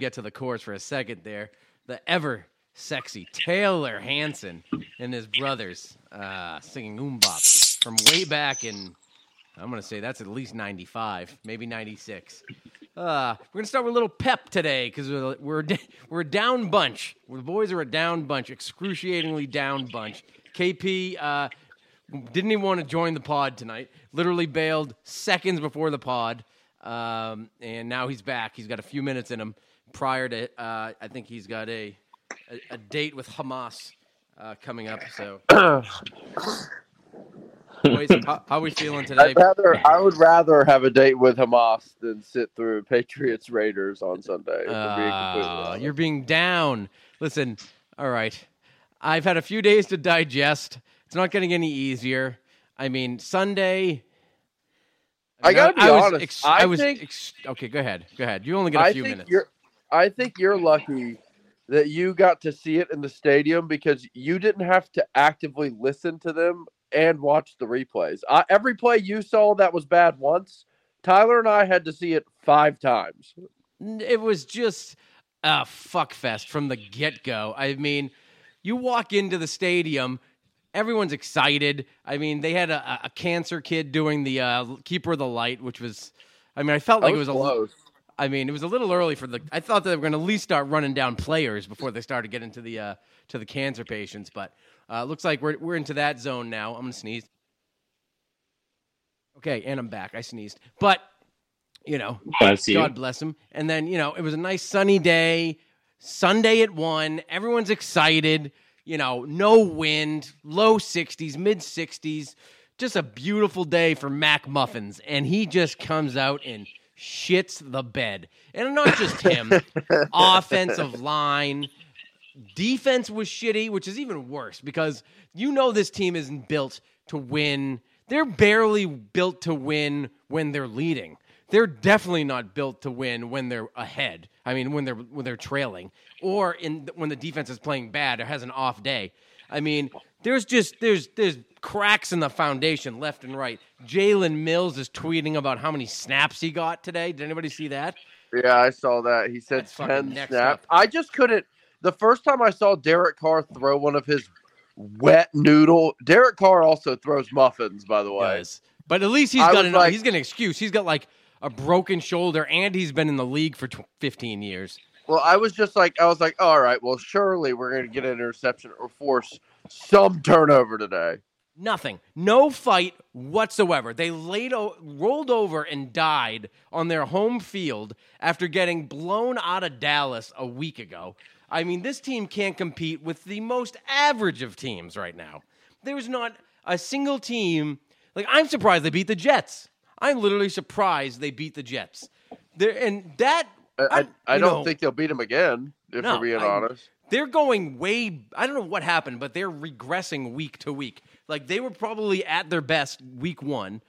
get to the chorus for a second there. The ever sexy Taylor Hanson and his brothers uh, singing MMMBop from way back in, I'm going to say that's at least 95, maybe 96. Uh, we're going to start with a little pep today because we're, we're, we're a down bunch. The boys are a down bunch, excruciatingly down bunch. KP uh, didn't even want to join the pod tonight. Literally bailed seconds before the pod, um, and now he's back. He's got a few minutes in him. Prior to, uh, I think he's got a a, a date with Hamas uh, coming up. So, boys, how, how are we feeling today? I'd rather, I would rather have a date with Hamas than sit through Patriots Raiders on Sunday. we're being Uh, honest. you're being down. Listen, all right. I've had a few days to digest. It's not getting any easier. I mean, Sunday. I gotta be was honest, ex- I was think- ex- okay. Go ahead. Go ahead. You only got a I few think minutes. you're. I think you're lucky that you got to see it in the stadium because you didn't have to actively listen to them and watch the replays. I, every play you saw that was bad once, Tyler and I had to see it five times. it was just a fuck fest from the get go. I mean, you walk into the stadium, everyone's excited. I mean, they had a, a cancer kid doing the uh, keeper of the light, which was, I mean, I felt like was it was a. I mean, it was a little early for the. I thought they were going to at least start running down players before they started getting to the uh, to the cancer patients, but uh, looks like we're we're into that zone now. I'm gonna sneeze. Okay, and I'm back. I sneezed, but you know, Bless you. God bless him. And then you know, it was a nice sunny day, Sunday at one. Everyone's excited. You know, no wind, low 60s, mid 60s. Just a beautiful day for Mac Muffins, and he just comes out and shits the bed. And not just him, offensive line, defense was shitty, which is even worse because you know this team isn't built to win. They're barely built to win when they're leading. They're definitely not built to win when they're ahead. I mean, when they're when they're trailing, or in when the defense is playing bad or has an off day. I mean, there's just there's there's cracks in the foundation left and right. Jalen Mills is tweeting about how many snaps he got today. Did anybody see that? Yeah, I saw that. He said That's 10 next snaps. up. I just couldn't. The first time I saw Derek Carr throw one of his wet noodle, Derek Carr also throws muffins, by the way. does. But at least he's I got an like- he's got an excuse. He's got like a broken shoulder, and he's been in the league for tw- 15 years. Well, I was just like, I was like, all right, well, surely we're going to get an interception or force some turnover today. Nothing. No fight whatsoever. They laid o- rolled over and died on their home field after getting blown out of Dallas a week ago. I mean, this team can't compete with the most average of teams right now. There's not a single team. Like I'm surprised they beat the Jets. I'm literally surprised they beat the Jets. There and that I, I, I don't know, think they'll beat them again. If No, we're being I- honest. They're going way I don't know what happened, but they're regressing week to week. Like they were probably at their best week 1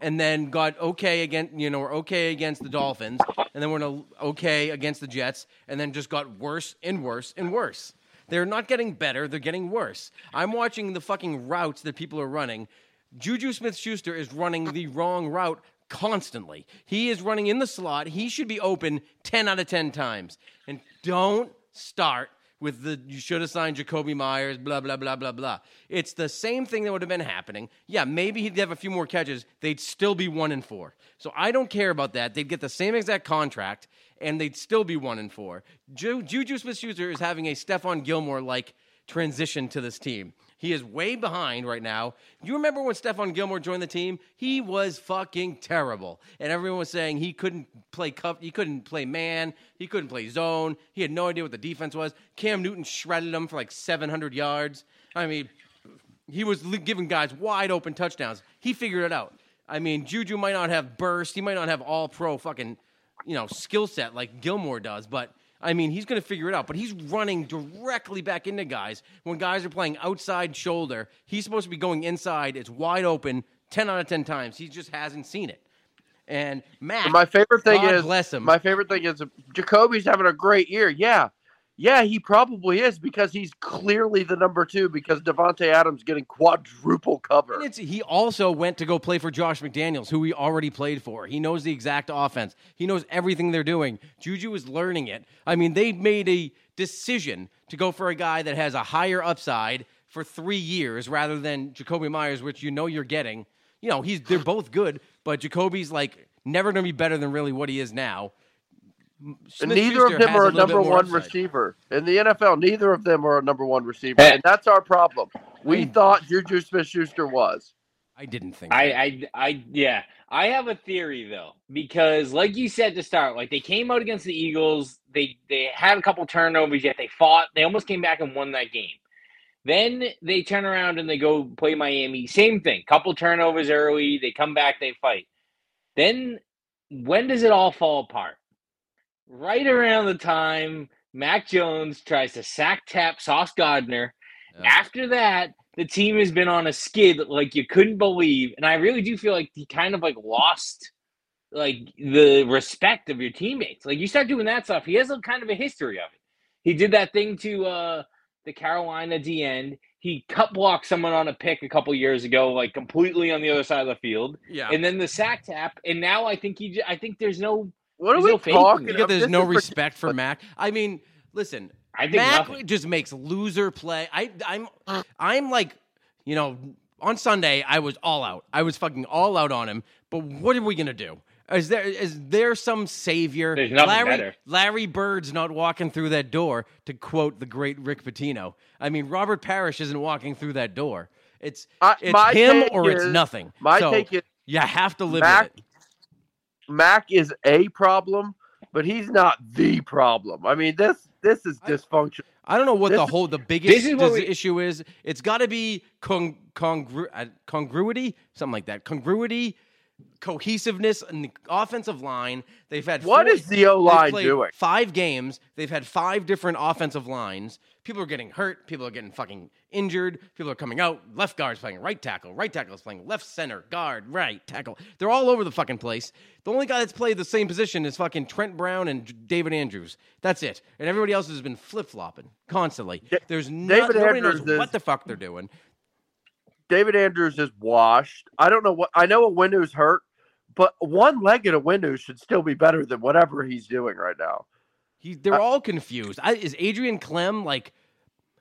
and then got okay against you know, were okay against the Dolphins and then we're okay against the Jets and then just got worse and worse and worse. They're not getting better, they're getting worse. I'm watching the fucking routes that people are running. Juju Smith Schuster is running the wrong route constantly. He is running in the slot. He should be open 10 out of 10 times. And don't start with the you should have signed Jakobi Meyers, blah, blah, blah, blah, blah. It's the same thing that would have been happening. Yeah, maybe he'd have a few more catches. They'd still be one and four. So I don't care about that. They'd get the same exact contract and they'd still be one and four. Ju- Juju Smith Schuster is having a Stephon Gilmore like transition to this team. He is way behind right now. You remember when Stephon Gilmore joined the team? He was fucking terrible, and everyone was saying he couldn't play cup, he couldn't play man, he couldn't play zone. He had no idea what the defense was. Cam Newton shredded him for like 700 yards. I mean, he was giving guys wide open touchdowns. He figured it out. I mean, Juju might not have burst. He might not have all pro fucking, you know, skill set like Gilmore does, but I mean, he's going to figure it out. But he's running directly back into guys when guys are playing outside shoulder. He's supposed to be going inside. It's wide open 10 out of 10 times. He just hasn't seen it. And Matt, My favorite thing God is bless him. My favorite thing is Jakobi's having a great year. Yeah, yeah, he probably is because he's clearly the number two because Davante Adams getting quadruple cover. He also went to go play for Josh McDaniels, who he already played for. He knows the exact offense. He knows everything they're doing. Juju is learning it. I mean, they made a decision to go for a guy that has a higher upside for three years rather than Jakobi Meyers, which you know you're getting. You know, he's they're both good, but Jakobi's like never going to be better than really what he is now. And Smith neither of them are a number one receiver in the NFL. Neither of them are a number one receiver, Hey. and that's our problem. We thought Juju Smith-Schuster was. I didn't think. I. I, I, yeah. I have a theory though, because like you said to start, like they came out against the Eagles, they they had a couple turnovers, yet they fought. They almost came back and won that game. Then they turn around and they go play Miami. Same thing, couple turnovers early. They come back, they fight. Then when does it all fall apart? Right around the time Mac Jones tries to sack tap Sauce Gardner. Yeah. After that, the team has been on a skid like you couldn't believe, and I really do feel like he kind of like lost like the respect of your teammates. Like you start doing that stuff, he has a kind of a history of it. He did that thing to uh the Carolina D end. He cut blocked someone on a pick a couple years ago, like completely on the other side of the field, yeah. and then the sack tap. And now I think he, I think there's no, What are There's we no talking him. Because there's This no respect for. Mac. I mean, listen, I think Mac nothing. just makes loser play. I I'm I'm like, you know, on Sunday I was all out. I was fucking all out on him. But what are we gonna do? Is there is there some savior? There's nothing Larry better. Larry Bird's not walking through that door. To quote the great Rick Pitino, I mean Robert Parish isn't walking through that door. It's I- it's him take or it's nothing. My so take is you have to live Mac- with it. Mac is a problem, but he's not the problem. I mean, this this is dysfunctional. I don't know what This the whole the biggest is dis- we- issue is. It's got to be con- congru- uh, congruity, something like that. Congruity, cohesiveness, and the offensive line. They've had What four- is the O line doing? Five games. They've had five different offensive lines. People are getting hurt. People are getting fucking injured. People are coming out. Left guard's playing right tackle. Right tackle is playing left center. Guard, right tackle. They're all over the fucking place. The only guy that's played the same position is fucking Trent Brown and David Andrews. That's it. And everybody else has been flip flopping constantly. There's no, David nobody knows is- what the fuck they're doing. David Andrews is washed. I don't know what I know a Windows hurt, but one leg at a window should still be better than whatever he's doing right now. He, they're all confused. I, is Adrian Klemm like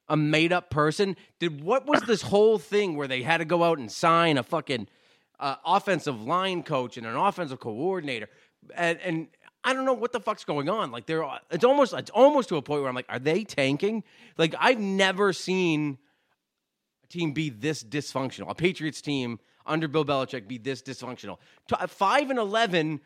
a made up person? Did what was this whole thing where they had to go out and sign a fucking uh, offensive line coach and an offensive coordinator? And, and I don't know what the fuck's going on. Like they're it's almost it's almost to a point where I'm like, are they tanking? Like I've never seen a team be this dysfunctional. A Patriots team under Bill Belichick be this dysfunctional. Uh, Five and 11,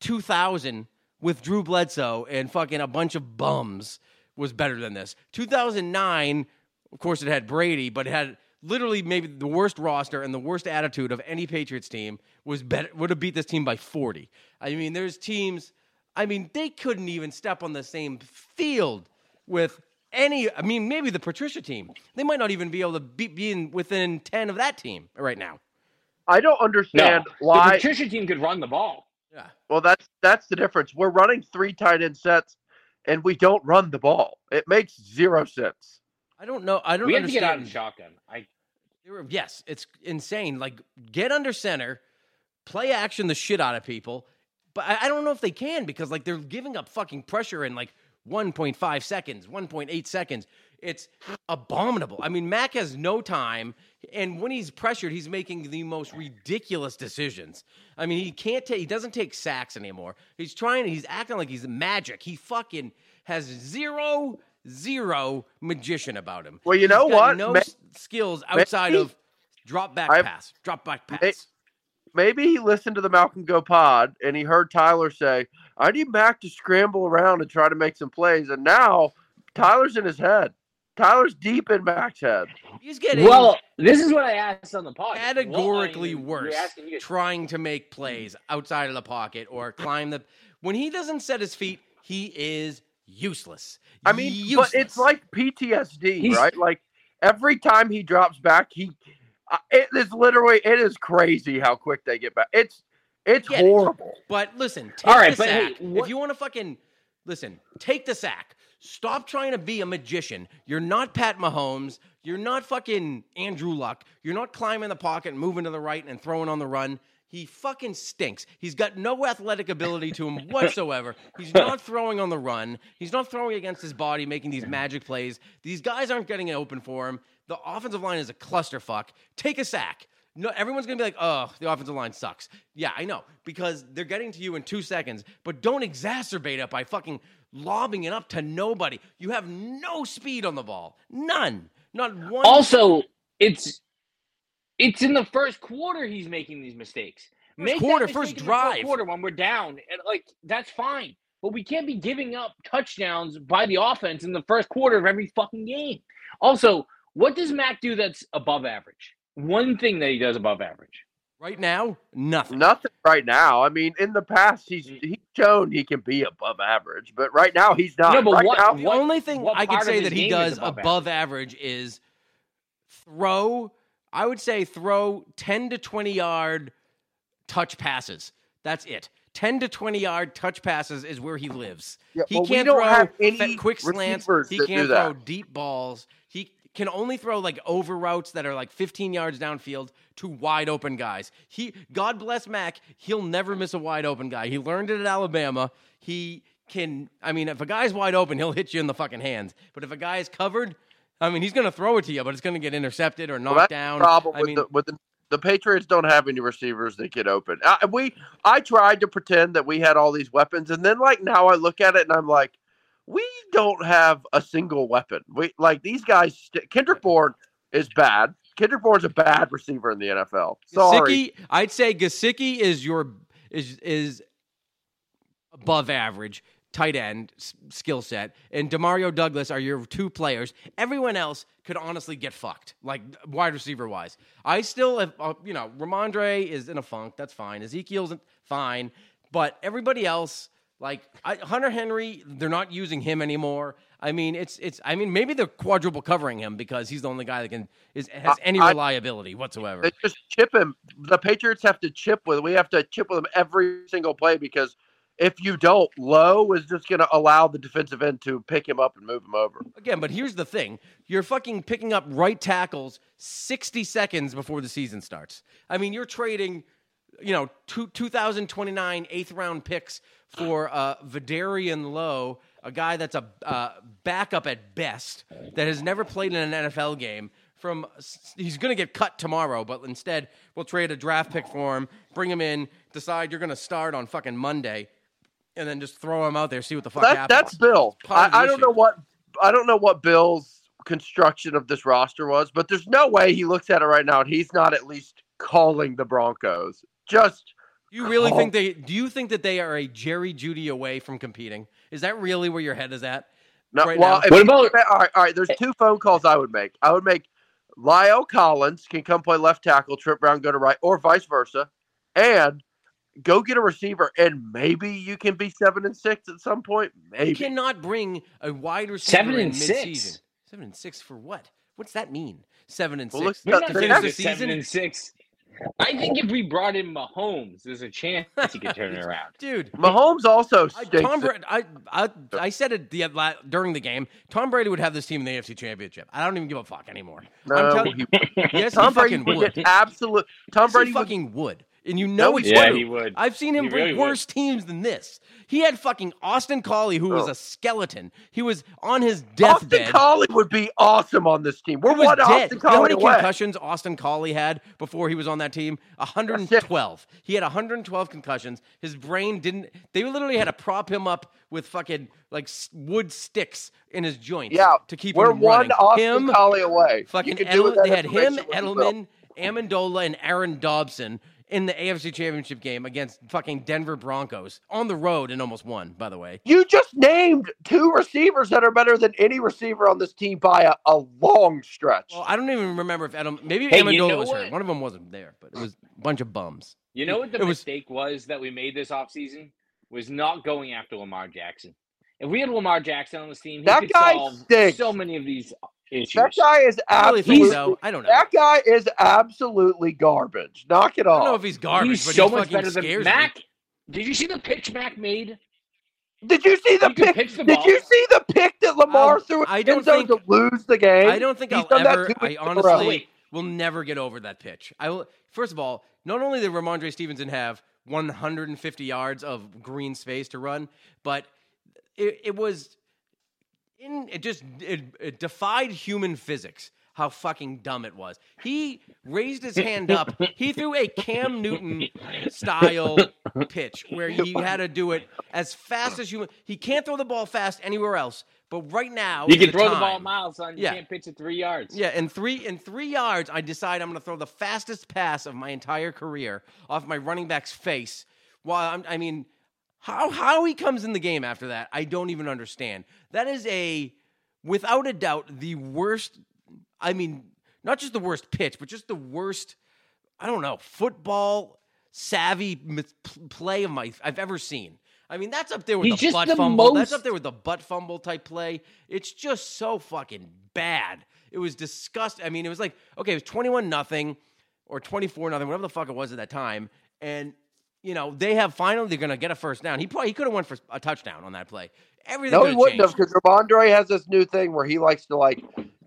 2000 with Drew Bledsoe and fucking a bunch of bums was better than this. 2009, of course, it had Brady, but it had literally maybe the worst roster and the worst attitude of any Patriots team was better would have beat this team by 40. I mean, there's teams I mean, they couldn't even step on the same field with any I mean, maybe the Patricia team. They might not even be able to be, be in within 10 of that team right now. I don't No, understand the why. Patricia team could run the ball. Yeah. Well, that's that's the difference. We're running three tight end sets, and we don't run the ball. It makes zero sense. I don't know. I don't We have to get out understand. of shotgun. I They were- Yes, it's insane. Like, get under center, play action the shit out of people. But I, I don't know if they can because, like, they're giving up fucking pressure in like 1.5 seconds, 1.8 seconds. It's abominable. I mean, Mac has no time, and when he's pressured, he's making the most ridiculous decisions. I mean, he can't take, he doesn't take sacks anymore. He's trying, he's acting like he's magic. He fucking has zero, zero magician about him. Well, you know what? No Ma- skills outside maybe- of drop back I- pass, drop back pass. Maybe he listened to the Malcolm Go pod and he heard Tyler say, "I need Mac to scramble around and try to make some plays." And now Tyler's in his head. Tyler's deep in Mac's head. He's getting well, this is what I asked on the pod. categorically Well, I mean, worse you're asking you- trying to make plays outside of the pocket or climb the. When he doesn't set his feet, he is useless. I mean, useless. but it's like PTSD, He's- right? Like every time he drops back, he uh, it is literally it is crazy how quick they get back. It's it's Get it. horrible. But listen, take All right, the but hey, sack. what- if you want to fucking listen, take the sack. Stop trying to be a magician. You're not Pat Mahomes. You're not fucking Andrew Luck. You're not climbing the pocket and moving to the right and throwing on the run. He fucking stinks. He's got no athletic ability to him whatsoever. He's not throwing on the run. He's not throwing against his body, making these magic plays. These guys aren't getting it open for him. The offensive line is a clusterfuck. Take a sack. No, everyone's gonna be like, "Oh, the offensive line sucks." Yeah, I know because they're getting to you in two seconds. But don't exacerbate it by fucking lobbing it up to nobody. You have no speed on the ball, none, not one. Also, it's it's in the first quarter he's making these mistakes. Make quarter, first drive. quarter when we're down, and like that's fine. But we can't be giving up touchdowns by the offense in the first quarter of every fucking game. Also, what does Mac do that's above average? One thing that he does above average. Right now, nothing. Nothing right now. I mean, in the past, he's he's shown he can be above average, but right now he's not. No, but right what- now, The what- only thing what I could say that he does above above average is throw. I would say throw ten to twenty yard touch passes. That's it. Ten to twenty yard touch passes is where he lives. Yeah, he well, can't throw any quick slants. He can't throw deep balls. Can only throw like over routes that are like 15 yards downfield to wide open guys. He, God bless Mac, he'll never miss a wide open guy. He learned it at Alabama. He can, I mean, if a guy's wide open, he'll hit you in the fucking hands. But if a guy is covered, I mean, he's going to throw it to you, but it's going to get intercepted or knocked that's down. the problem I with mean, the with the, the Patriots don't have any receivers that get open. I, we I tried to pretend that we had all these weapons, and then like now I look at it and I'm like, we don't have a single weapon. We like these guys. st- Kendrick Bourne is bad. Kendrick Bourne's a bad receiver in the NFL. Sorry. Gesicki, I'd say Gesicki is your is is above average tight end s- skill set, and Demario Douglas are your two players. Everyone else could honestly get fucked, like wide receiver wise. I still have, uh, you know, Rhamondre is in a funk. That's fine. Ezekiel's fine, but everybody else. Like I, Hunter Henry, they're not using him anymore. I mean, it's it's. I mean, maybe they're quadruple covering him because he's the only guy that can is has any I- reliability whatsoever. They just chip him. The Patriots have to chip with. We have to chip with him every single play because if you don't, Lowe is just going to allow the defensive end to pick him up and move him over. Again, but here's the thing. You're fucking picking up right tackles 60 seconds before the season starts. I mean, you're trading, you know, two, 2029 eighth round picks for uh, Vederian Lowe, a guy that's a uh, backup at best that has never played in an NFL game. From he's going to get cut tomorrow, but instead we'll trade a draft pick for him, bring him in, decide you're going to start on fucking Monday, and then just throw him out there, see what the fuck That, happens. that's Bill. Part of the I, I don't know what I don't know what Bill's construction of this roster was, but there's no way he looks at it right now and he's not at least calling the Broncos. Just You really call- think they? Do you think that they are a Jerry Jeudy away from competing? Is that really where your head is at? no. Right well, now. What about- all right? All right. There's eh. two phone calls I would make. I would make Lyle Collins can come play left tackle, Trent Brown go to right, or vice versa, and go get a receiver, and maybe you can be seven and six at some point. You cannot bring a wide receiver Seven in and mid-season. six. Seven and six for what? What's that mean? Seven and Well, six. look We're not To going finish to the get seven and six. I think if we brought in Mahomes, there's a chance he could turn it around. Dude, Mahomes also I, stinks. Tom Brady. I, I I said it the during the game. Tom Brady would have this team in the AFC Championship. I don't even give a fuck anymore. I'm No, telling he- yes, Tom he Brady fucking would would. absolute. Tom Yes, Brady he would fucking would. And you know No, it's he Yeah, he would. I've seen him He break really would. worse teams than this. He had fucking Austin Collie, who was Oh. a skeleton. He was on his deathbed. Austin deathbed. Collie would be awesome on this team. We're He was one dead. Austin You know how Collie many away. concussions Austin Collie had before he was on that team? 112. He had 112 concussions. His brain didn't. They literally had to prop him up with fucking like wood sticks in his joints. Yeah, to keep We're him one running. Austin him, Collie away. fucking you can do with Edel- that they had him, information what. Edelman, Amendola, and Aaron Dobson in the AFC Championship game against fucking Denver Broncos on the road and almost won. By the way, You just named two receivers that are better than any receiver on this team by a, a long stretch. well, I don't even remember if Edelman, maybe Hey, you know was what? hurt. One of them wasn't there, but it was a bunch of bums. You know what the It was- mistake was that we made this offseason? Was not going after Lamar Jackson. If we had Lamar Jackson on this team, he That could guy solve stinks. so many of these issues. that guy is I really absolutely. so. I don't know. That guy is absolutely garbage. Knock it off. I don't know if he's garbage, He's but so he much fucking better than scares me. Mac. Did you see the pitch Mac made? Did you see the He can pick? pitch the Did you see the pick that Lamar Um, threw I don't end think- to lose the game? I don't think He's I'll ever. I weeks in a row. honestly will never get over that pitch. I will. First of all, not only did Rhamondre Stevenson have 150 yards of green space to run, but it, it was in. It just it, it defied human physics. How fucking dumb it was. He raised his hand up. He threw a Cam Newton style pitch where he had to do it as fast as human. He can't throw the ball fast anywhere else. But right now, You can throw the ball miles, son. You Yeah. can't pitch it three yards. Yeah, in three in three yards, I decide I'm going to throw the fastest pass of my entire career off my running back's face. While I'm, I mean, how how he comes in the game after that, I don't even understand. That is a, without a doubt, the worst. I mean, not just the worst pitch, but just the worst. I don't know football savvy play of my I've ever seen. I mean, that's up there with He's the butt the fumble. That's up there with the butt fumble type play. It's just so fucking bad. It was disgusting. I mean, it was like okay, it was twenty one nothing or twenty four nothing, whatever the fuck it was at that time, and you know they have finally they're gonna get a first down. He probably he could have went for a touchdown on that play. Everything. No, he could've wouldn't have changed. because Rhamondre has this new thing where he likes to like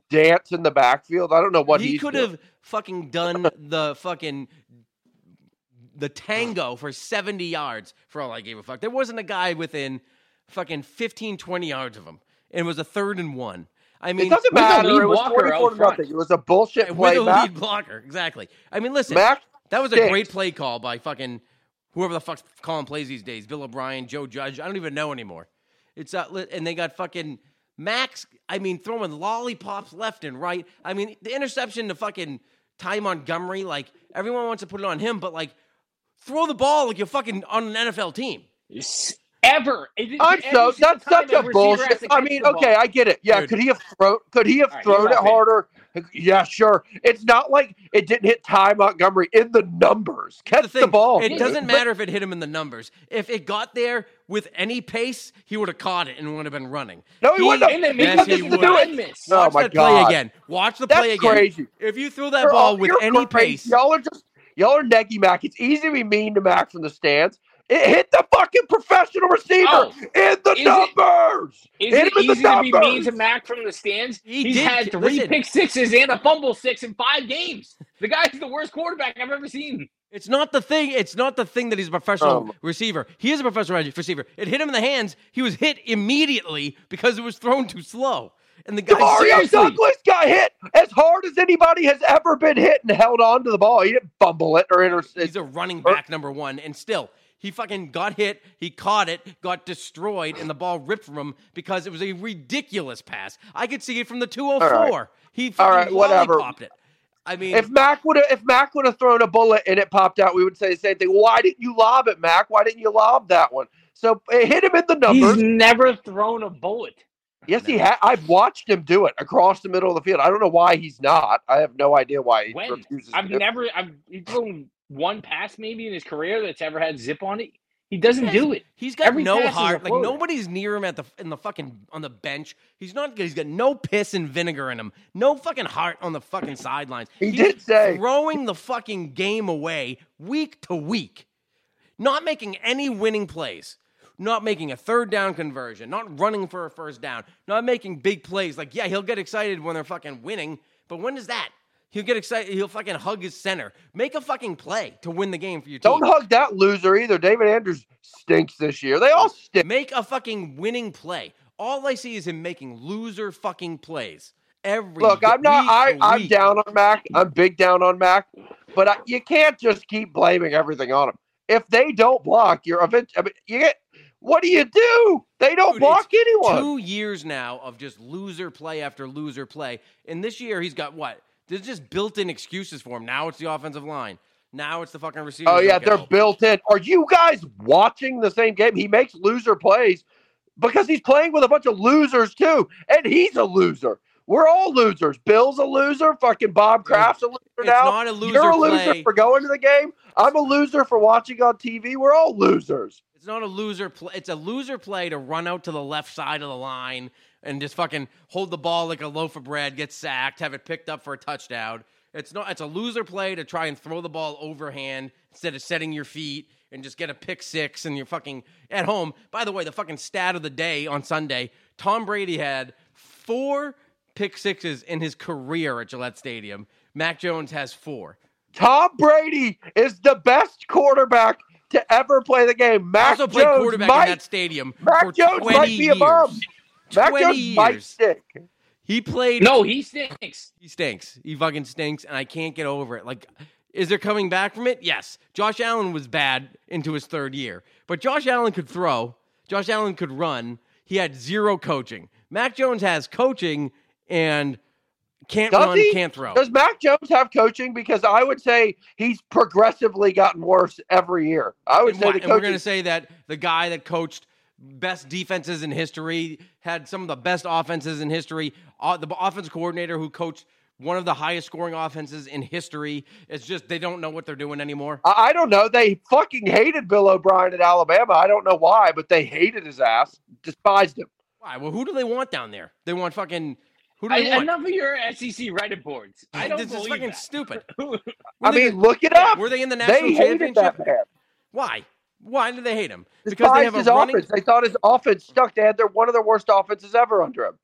dance in the backfield. I don't know what he could doing. have fucking done the fucking the tango for 70 yards for all I gave a fuck. There wasn't a guy within fucking 15, 20 yards of him. And it was a third and one. I mean, It doesn't matter. lead It was blocker twenty-four out front. nothing. It was a bullshit with a lead blocker. Exactly. I mean, listen, Mac that was a stinks. great play call by fucking whoever the fuck's calling plays these days. Bill O'Brien, Joe Judge. I don't even know anymore. It's uh, li- and they got fucking Max. I mean, throwing lollipops left and right. I mean, the interception to fucking Ty Montgomery. Like everyone wants to put it on him, but like throw the ball like you're fucking on an NFL team. Ever. It is- I'm so that's such a a receiver has bullshit. I mean, the ball. okay, I get it. Yeah, Dude. could he have thrown? Could he have All right, thrown it my thing. harder? Yeah, sure. It's not like it didn't hit Ty Montgomery in the numbers. Catch the the, ball. It doesn't matter if it hit him in the numbers. If it got there with any pace, he would have caught it and would have been running. No, he, He- wouldn't. Then have. maybe Yes, he would. a doing- bad miss. Oh Watch my that play again. Watch the That's play again. That's crazy. If you threw that You're ball all- with any crazy. pace, Y'all are just y'all are neggy Mac. It's easy to be mean to Mac from the stands. It hit the fucking professional receiver Oh, in the is numbers. Is Hit it him the easy to be mean numbers. to Mac from the stands? He He's did- had three listen. pick sixes and a fumble six in five games. The guy's the worst quarterback I've ever seen. it's not the thing. It's not the thing that he's a professional Um, receiver. He is a professional receiver. It hit him in the hands. He was hit immediately because it was thrown too slow. And the guy Demario seriously. Douglas got hit as hard as anybody has ever been hit and held on to the ball. He didn't fumble it or intercept. he's a running back number one, and still He fucking got hit, he caught it, got destroyed, and the ball ripped from him because it was a ridiculous pass. I could see it from the 204. He fucking right, whatever. popped it. I mean, If Mac would have if Mac would have thrown a bullet and it popped out, we would say the same thing. Why didn't you lob it, Mac? Why didn't you lob that one? So it hit him in the numbers. He's never thrown a bullet. yes, he had. I've watched him do it across the middle of the field. I don't know why he's not. I have no idea why he When? refuses. I've to do it. never. I've he's thrown one pass maybe in his career that's ever had zip on it. He doesn't do it. He's got Every no pass is a heart. Like nobody's near him at the in the fucking on the bench. He's not good. He's got no piss and vinegar in him. No fucking heart on the fucking sidelines. He He's did say- throwing the fucking game away week to week. Not making any winning plays. Not making a third down conversion. Not running for a first down. Not making big plays. Like yeah, he'll get excited when they're fucking winning, but when is that? He'll get excited. He'll fucking hug his center. Make a fucking play to win the game for your team. Don't hug that loser either. David Andrews stinks this year. They all stink. Make a fucking winning play. All I see is him making loser fucking plays. Every Look, I'm not. I I'm down on Mac. I'm big down on Mac, but I, you can't just keep blaming everything on him. If they don't block, you're event. I mean, you get. What do you do? They don't Dude, block anyone. Two years now of just loser play after loser play. And this year he's got what? There's just built-in excuses for him. Now it's the offensive line. Now it's the fucking receiver. Oh yeah, they're built in. Are you guys watching the same game? He makes loser plays because he's playing with a bunch of losers too, and he's a loser. We're all losers. Bill's a loser. Fucking Bob Kraft's a loser It's now. not a loser You're a play. loser for going to the game. I'm a loser for watching on TV. We're all losers. It's not a loser play. It's a loser play to run out to the left side of the line and just fucking hold the ball like a loaf of bread, get sacked, have it picked up for a touchdown. It's not. It's a loser play to try and throw the ball overhand instead of setting your feet and just get a pick six and you're fucking at home. By the way, the fucking stat of the day on Sunday: Tom Brady had four pick sixes in his career at Gillette Stadium. Mac Jones has four. Tom Brady is the best quarterback to ever play the game. Mac also played Jones quarterback might, in that stadium Mac for Jones 20 might be years. a bum. Mac 20 Jones might years. stick. He played. No, he stinks. He stinks. He fucking stinks, and I can't get over it. Like, is there coming back from it? Yes. Josh Allen was bad into his third year, but Josh Allen could throw. Josh Allen could run. He had zero coaching. Mac Jones has coaching and can't Does run, he? can't throw. Does Mac Jones have coaching? Because I would say he's progressively gotten worse every year. I would and, say why- the and we're going to say that the guy that coached best defenses in history had some of the best offenses in history. Uh, the offense coordinator who coached one of the highest scoring offenses in history. It's just they don't know what they're doing anymore. I I don't know. They fucking hated Bill O'Brien at Alabama. I don't know why, but they hated his ass, despised him. Why? Well, who do they want down there? They want fucking. Who do I, they want? enough of your SEC Reddit boards. I don't this is fucking that. stupid. I Were they- mean, look it up. were they in the national They hated championship? that man. Why? Why did they hate him? Because they Despised have a his running. offense. They thought his offense stuck. They had their one of their worst offenses ever under him.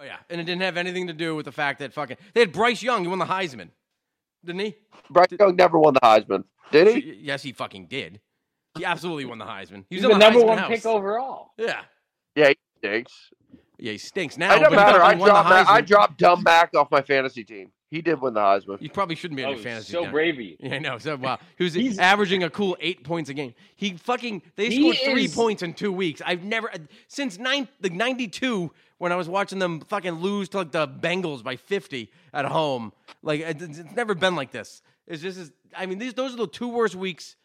Oh yeah, and it didn't have anything to do with the fact that fucking they had Bryce Young. He won the Heisman, didn't he? Bryce Young never won the Heisman, did he? Yes, he fucking did. He absolutely won the Heisman. He He's was the the number Heisman one house. pick overall. Yeah, Yeah, he stinks. yeah, he stinks now. It doesn't matter. I fucking dropped. I Heisman. dropped dumb back off my fantasy team. He did win the Heisman. You probably shouldn't be in Oh, your fantasy. so now. brave of you. Yeah, I know. So wow, he was He's- averaging a cool eight points a game. He fucking they He scored three is- points in two weeks. I've never since nine the ninety two when I was watching them fucking lose to like the Bengals by fifty at home. Like it's, it's never been like this. It's just as- I mean these those are the two worst weeks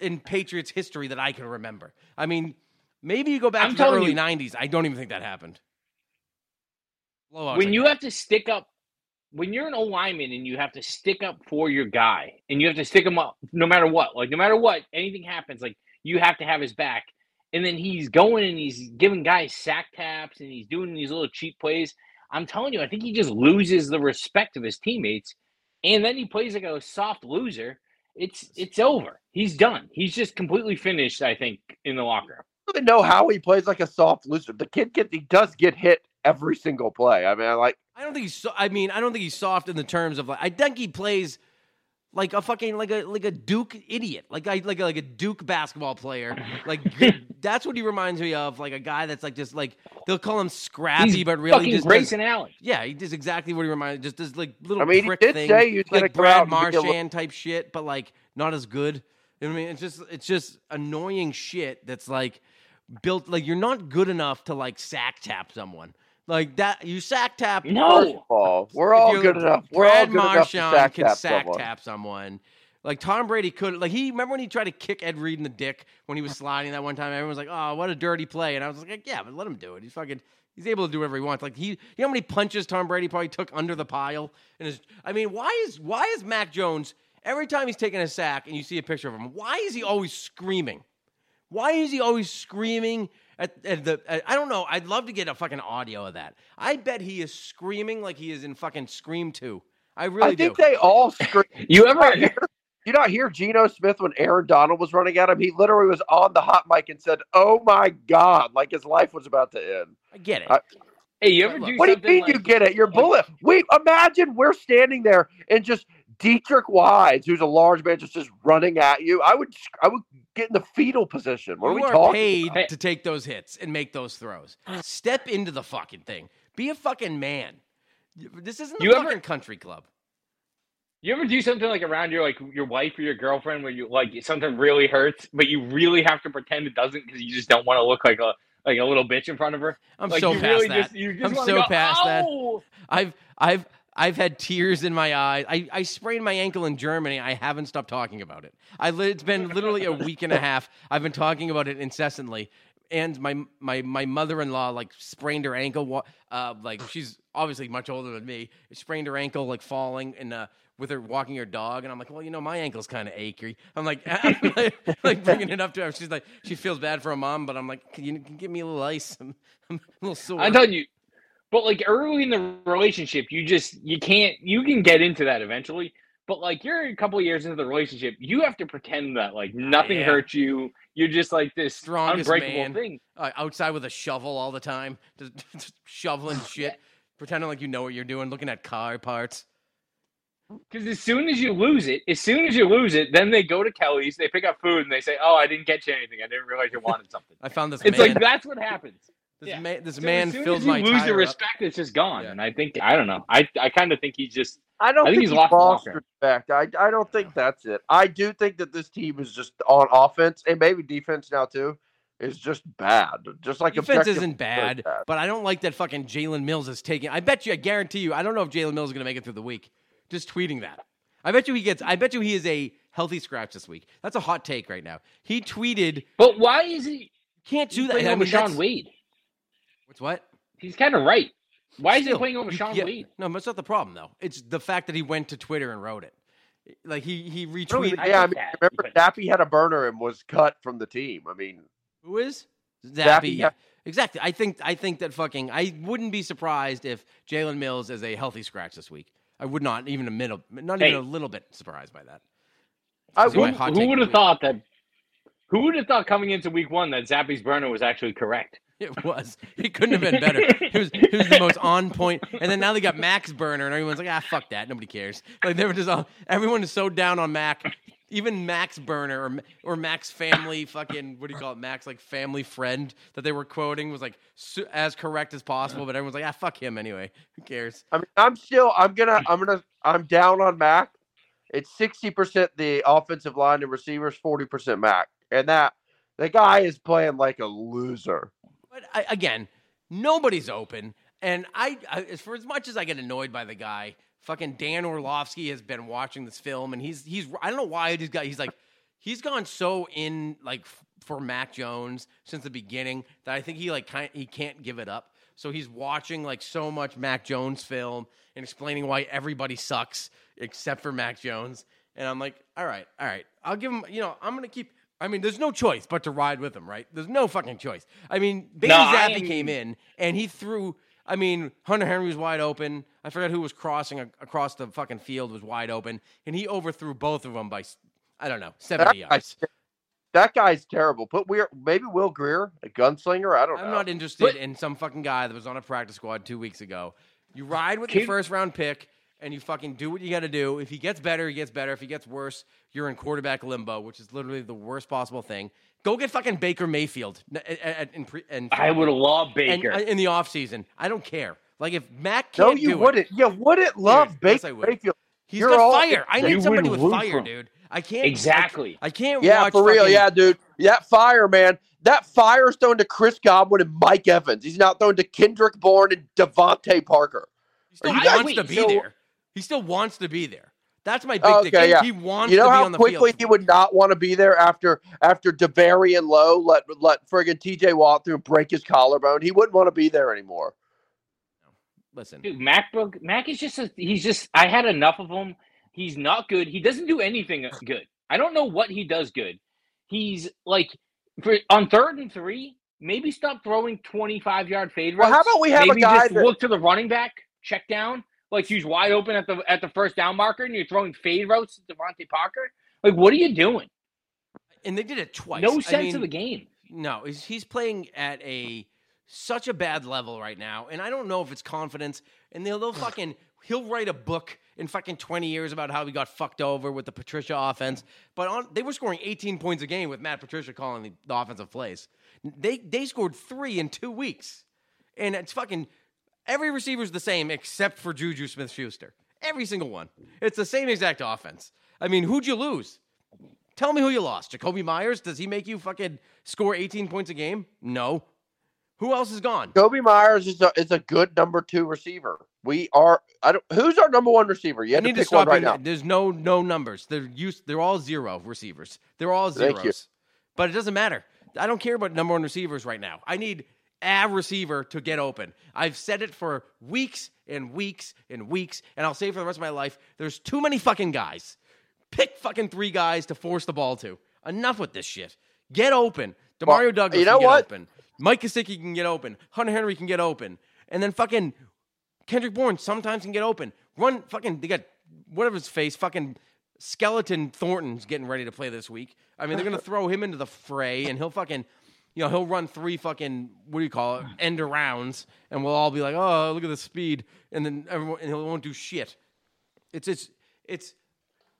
in Patriots history that I can remember. I mean maybe you go back I'm to the early you- nineties. I don't even think that happened. Blowouts when like you that. have to stick up when you're an O lineman and you have to stick up for your guy and you have to stick him up no matter what, like no matter what, anything happens, like you have to have his back. And then he's going and he's giving guys sack taps and he's doing these little cheap plays. I'm telling you, I think he just loses the respect of his teammates. And then he plays like a soft loser. It's it's over. He's done. He's just completely finished, I think, in the locker room. I don't even know how he plays like a soft loser. The kid gets he does get hit every single play. I mean, I like I don't think he's. So, I mean, I don't think he's soft in the terms of like. I think he plays like a fucking like a like a Duke idiot, like I like a, like a Duke basketball player. Like that's what he reminds me of, like a guy that's like just like they'll call him scrappy, He's but really fucking just does- Grayson Allen. yeah, he does exactly what he reminds. Just does like little I mean, he did things, say he was like Brad out and be a Marchand little- type shit, but like not as good. You know what I mean? It's just it's just annoying shit that's like built like you're not good enough to like sack tap someone. Like that you sack tap No. all, we're all good enough. We're all Brad good enough to sack can tap sack someone. tap someone. Like Tom Brady could like he remember when he tried to kick Ed Reed in the dick when he was sliding that one time. Everyone was like, "Oh, what a dirty play!" And I was like, "Yeah, but let him do it. He's fucking he's able to do whatever he wants." Like he, you know how many punches Tom Brady probably took under the pile? And his, I mean, why is why is Mac Jones every time he's taking a sack and you see a picture of him? Why is he always screaming? Why is he always screaming at, at the? At, I don't know. I'd love to get a fucking audio of that. I bet he is screaming like he is in fucking Scream Two. I really I think do. they all scream. You ever? hear? You not hear Geno Smith when Aaron Donald was running at him? He literally was on the hot mic and said, "Oh my god!" Like his life was about to end. I get it. I- Hey, you ever Look, do What do you mean like, you get it? You're bullet. We imagine we're standing there and just Deatrich Wise, who's a large man, just just running at you. I would, I would get in the fetal position. What are you we are talking? paid about? to take those hits and make those throws. Step into the fucking thing. Be a fucking man. This isn't a You ever- fucking country club. You ever do something like around your like your wife or your girlfriend where you like something really hurts, but you really have to pretend it doesn't because you just don't want to look like a like a little bitch in front of her. I'm like so you past really that. just you just I'm so go, past that. I've I've I've had tears in my eyes. I, I sprained my ankle in Germany. I haven't stopped talking about it. I it's been literally a week and a half. I've been talking about it incessantly. And my my my mother in law like sprained her ankle. Uh, like she's obviously much older than me. Sprained her ankle like falling and uh with her walking her dog. And I'm like, well, you know, my ankle's kind of achy. I'm like, I'm like, bringing it up to her. She's like, she feels bad for her mom, but I'm like, can you give me a little ice? I'm, I'm a little sore. I'm telling you, but like early in the relationship, you just you can't you can get into that eventually. But like you're a couple of years into the relationship, you have to pretend that like nothing yeah. hurts you. You're just like this Strongest unbreakable man. thing. uh, outside with a shovel all the time, just, just shoveling shit, pretending like you know what you're doing, looking at car parts. Because as soon as you lose it, as soon as you lose it, then they go to Kelly's, they pick up food, and they say, "Oh, I didn't get you anything. I didn't realize you wanted something." I found this It's man. like that's what happens. This yeah. man, this So man as soon filled as you my lose the tire up. respect, it's just gone. Yeah. And I think I don't know. I I kind of think he's just I don't I think think, he's he's lost lost respect. I, I don't think that's it. I do think that this team is just on offense and maybe defense now too is just bad. Just like Defense isn't bad, but I don't like that fucking Jalen Mills is taking. I bet you, I guarantee you, I don't know if Jalen Mills is going to make it through the week. Just tweeting that. I bet you he gets. I bet you he is a healthy scratch this week. That's a hot take right now. He tweeted, But why is he "Can't do that." playing I over mean, Shaun Wade? What's what? He's kind of right. Why is he playing over you- Shaun yeah, Wade? No, that's not the problem though. It's the fact that he went to Twitter and wrote it. Like he he retweeted. I yeah, I get mean, that, remember but- Zappe had a burner and was cut from the team. I mean, Who is Zappe, Zappe? yeah. Exactly. I think I think that fucking. I wouldn't be surprised if Jalen Mills is a healthy scratch this week. I would not even a middle, not Hey. even a little bit surprised by that. I These are my wouldn't- Who would have thought that? Who would have thought coming into week one that Zappe's burner was actually correct? It was. It couldn't have been better. He was. It was the most on point. And then now they got Max Burner, and everyone's like, ah, fuck that. Nobody cares. Like they were just all. Everyone is so down on Mac. Even Max Burner or or Max Family, fucking what do you call it? Max like family friend that they were quoting was like su- as correct as possible, but everyone's like, ah, fuck him anyway. Who cares? I mean, I'm still, I'm gonna, I'm gonna, I'm down on Mac. It's sixty percent the offensive line and receivers, forty percent Mac, and that the guy is playing like a loser. But I, again, nobody's open, and I, I, as for as much as I get annoyed by the guy, fucking Dan Orlovsky has been watching this film, and he's he's I don't know why he's got he's like he's gone so in like for Mac Jones since the beginning that I think he like kind he can't give it up. So he's watching like so much Mac Jones film and explaining why everybody sucks except for Mac Jones. And I'm like, all right, all right, I'll give him. You know, I'm gonna keep. I mean, there's no choice but to ride with him, right? There's no fucking choice. I mean, Bailey No, Zappe am- came in and he threw. I mean, Hunter Henry was wide open. I forgot who was crossing a, across the fucking field was wide open, and he overthrew both of them by I don't know seventy That yards. guy's, that guy's terrible. Put Weir, maybe Will Grier, a gunslinger. I don't know. I'm not interested in some fucking guy that was on a practice squad two weeks ago. You ride with your first round pick and you fucking do what you got to do. If he gets better, he gets better. If he gets worse, you're in quarterback limbo, which is literally the worst possible thing. Go get fucking Baker Mayfield n- a- a- a- in, pre- in, I would love Baker. uh, in the offseason. I don't care. Like if Mac no, can't you do it, wouldn't. You wouldn't love Dude, Baker yes, I would. Mayfield. He's You're got all- fire. I need somebody with fire, for him. dude. I can't Exactly. I, I can't. Yeah, watch for real. fucking- Yeah, dude. That fire, man. That fire is thrown to Chris Godwin and Mike Evans. He's not thrown to Kendrick Bourne and DeVante Parker. Still Are you guys- wants to be so- there. He still wants to be there. That's my big Oh, thing. okay, He- yeah. He wants You know to be how on the field. quickly field. he would not want to be there after after and Lowe let let friggin' TJ Watt through and break his collarbone. He wouldn't want to be there anymore. Listen, Dude, MacBook Mac is just a, he's just I had enough of him. He's not good. He doesn't do anything good. I don't know what he does good. He's like for, on third and three, maybe stop throwing 25 yard fade Well, how about we have a guy just that look to the running back, check down, like he's wide open at the at the first down marker and you're throwing fade routes to DeVante Parker? Like what are you doing? and they did it twice. No I sense mean, of the game. No, he's, he's playing at a such a bad level right now, and I don't know if it's confidence. And they'll, they'll fucking he'll write a book in fucking twenty years about how he got fucked over with the Patricia offense. But on, they were scoring eighteen points a game with Matt Patricia calling the, the offensive plays. They they scored three in two weeks, and it's fucking every receiver's the same except for Juju Smith Schuster. Every single one. It's the same exact offense. I mean, who'd you lose? Tell me who you lost. Jakobi Meyers? Does he make you fucking score 18 points a game? No. Who else is gone? Jakobi Meyers is a is a good number two receiver. We are. I don't. Who's our number one receiver? You need to pick one stop right now. There's no no numbers. They're used. They're all zero receivers. They're all Thank you. zeros. But it doesn't matter. I don't care about number one receivers right now. I need a receiver to get open. I've said it for weeks and weeks and weeks, and I'll say for the rest of my life. There's too many fucking guys. Pick fucking three guys to force the ball to. Enough with this shit. Get open. Demario Well, Douglas you know can get what? open. Mike Gesicki can get open. Hunter Henry can get open. And then fucking Kendrick Bourne sometimes can get open. Run fucking they got whatever his face, fucking skeleton Thornton's getting ready to play this week. I mean, they're gonna throw him into the fray and he'll fucking you know, he'll run three fucking what do you call it? End arounds, and we'll all be like, Oh, look at the speed, and then everyone and he won't do shit. It's it's it's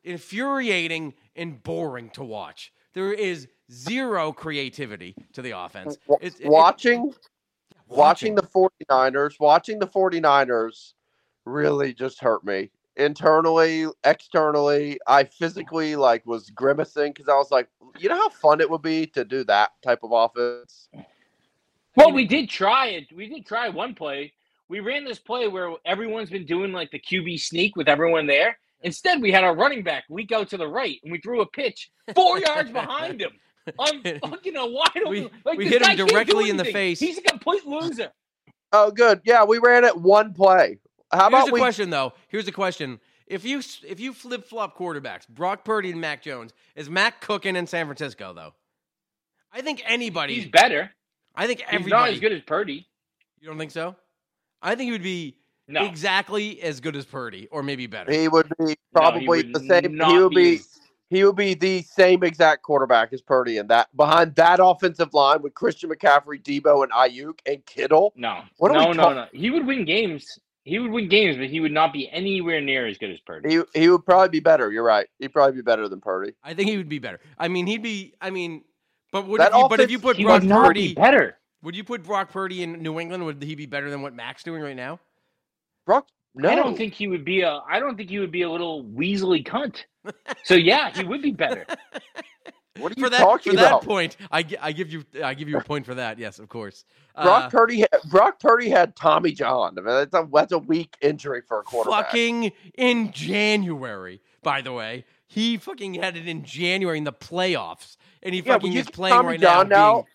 infuriating and boring to watch. There is zero creativity to the offense. It's- it- watching, watching the 49ers, watching the 49ers really just hurt me. Internally, externally, I physically like was grimacing because I was like, you know how fun it would be to do that type of offense. Well, we did try it. We did try one play. We ran this play where everyone's been doing like the QB sneak with everyone there. Instead, we had our running back weak out to the right, and we threw a pitch four yards behind him I'm fucking a wide open. We- like, we hit him guy can't do directly in the face. He's a complete loser. Oh, good. Yeah, we ran it one play. How Here's about a we? question though. Here's a question. If you if you flip flop quarterbacks, Brock Purdy and Mac Jones, is Mac cooking in San Francisco though? I think anybody. He's better. I think He's not as good as Purdy. You don't think so? I think he would be No. exactly as good as Purdy, or maybe better. He would be No, probably would the same. He would be. as- He would be the same exact quarterback as Purdy, and that behind that offensive line with Christian McCaffrey, Deebo, and Aiyuk and Kittle. No, What are no, we no, talk- no. He would win games. He would win games, but he would not be anywhere near as good as Purdy. He he would probably be better. You're right. He'd probably be better than Purdy. I think he would be better. I mean, he'd be. I mean, but would That if you, but if you put he Brock would not Purdy, be better. would you put Brock Purdy in New England? Would he be better than what Mac's doing right now? Brock, no, I don't think he would be a. I don't think he would be a little weaselly cunt. So yeah, he would be better. What are you for that talking for that about? point, I, I give you I give you a point for that. Yes, of course. Brock Uh, Purdy. had- Brock Purdy had Tommy John. I mean, that's a that's a weak injury for a quarterback. fucking in January. By the way, he fucking had it in January in the playoffs, and he Yeah, fucking when is playing Tommy right John now. now, being-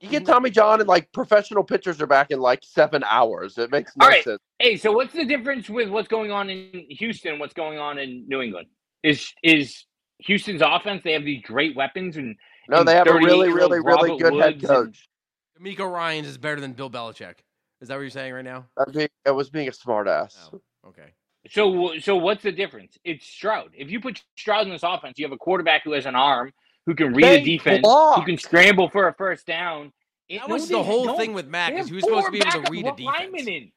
you get Tommy John and like professional pitchers are back in like seven hours. It makes no All right. sense. Hey, so what's the difference with what's going on in Houston? What's going on in New England? Is is Houston's offense? They have these great weapons, and No, and they have a really, 38-year-old really, really Robert good head Woods and- coach. DeMeco Ryans is better than Bill Belichick. Is that what you're saying right now? That being, it was being a smartass. Oh, okay. So, so what's the difference? It's Stroud. If you put Stroud in this offense, you have a quarterback who has an arm, who can read They a defense, block. who can scramble for a first down. It- That was they the whole don't. thing with Mac They is have he was supposed to four be able to backup read a linemen defense. in.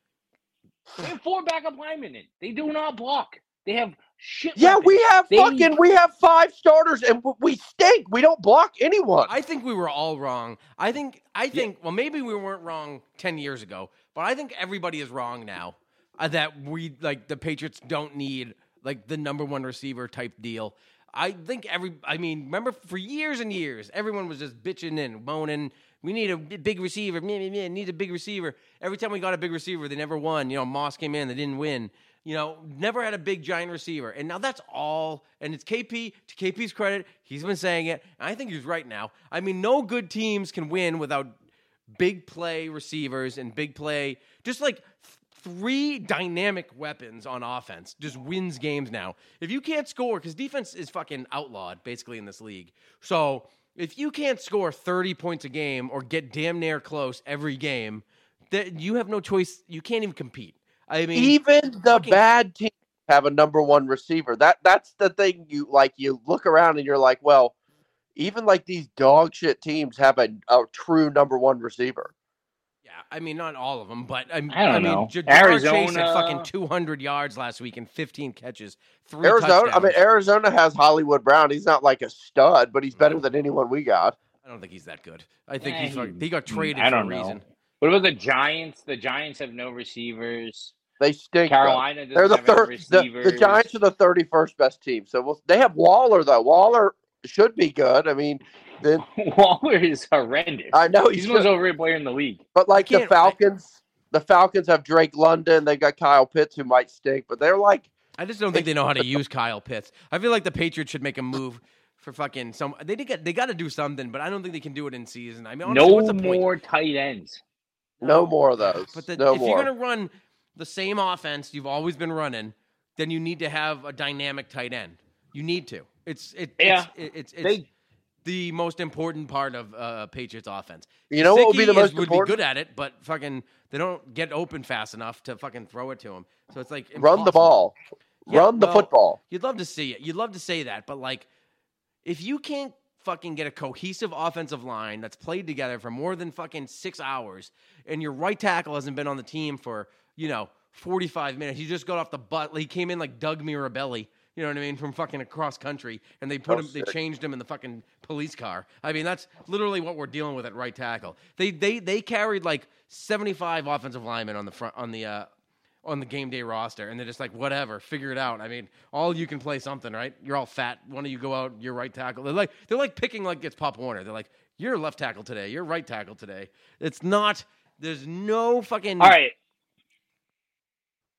They have four backup linemen in. They do not block. They have shit. Yeah, weapons. we have They- fucking we have five starters and we stink. We don't block anyone. I think we were all wrong. I think I think well maybe we weren't wrong 10 years ago, but I think everybody is wrong now. Uh, that we like the Patriots don't need like the number 1 receiver type deal. I think every, I mean, remember for years and years, everyone was just bitching and moaning. We need a big receiver. Meh, meh, meh, need a big receiver. Every time we got a big receiver, they never won. You know, Moss came in, they didn't win. You know, never had a big giant receiver. And now that's all. And it's KP. To KP's credit, he's been saying it. I think he's right now. I mean, no good teams can win without big play receivers and big play, just like th- three dynamic weapons on offense, just wins games now. If you can't score, because defense is fucking outlawed basically in this league. So if you can't score 30 points a game or get damn near close every game, that you have no choice. You can't even compete. I mean, Even the fucking- bad teams have a number one receiver. That that's the thing. You like you look around and you're like, well, even like these dog shit teams have a, a true number one receiver. Yeah, I mean not all of them, but I'm, I don't mean, know. J- Jamar Chase had Arizona- fucking 200 yards last week and 15 catches, three Arizona, I mean. Arizona has Hollywood Brown. He's not like a stud, but he's better than anyone we got. I don't think he's that good. I think Yeah, he's fucking, he- he got mm, traded I for don't a know. reason. What about the Giants? The Giants have no receivers. They stink. Carolina doesn't They're the third. The, the Giants are the thirty-first best team. So we'll, they have Waller though. Waller should be good. I mean, then Waller is horrendous. I know He's he's the most good, overrated player in the league. but like the can't- I- Falcons, the Falcons have Drake London. They've got Kyle Pitts who might stink, but they're like I just don't think they know how to use Kyle Pitts. I feel like the Patriots should make a move for fucking some. They did get, they got to do something, but I don't think they can do it in season. I mean, honestly, no what's the point? more tight ends. no more of those. But the, no if more. you're going to run the same offense you've always been running, then you need to have a dynamic tight end. You need to. It's it, Yeah. it's it's, it's They- the most important part of uh, Patriots offense. You know what would be the is- most would important? be good at it, but fucking they don't get open fast enough to fucking throw it to him. So it's like Run the ball. Yeah, Run the well, football. You'd love to see it. You'd love to say that, but like, if you can't fucking get a cohesive offensive line that's played together for more than fucking six hours, and your right tackle hasn't been on the team for you know forty five minutes, he just got off the butt. He came in like Doug Mirabelli. You know what I mean? From fucking across country, and they put Oh, him, they changed him in the fucking police car. I mean, that's literally what we're dealing with at right tackle. They they they carried like seventy five offensive linemen on the front on the uh, on the game day roster, and they're just like, whatever, figure it out. I mean, all you can play something, right? You're all fat. One of you go out, you're right tackle. They're like they're like picking like it's Pop Warner. They're like, you're left tackle today, you're right tackle today. It's not. There's no fucking. All right.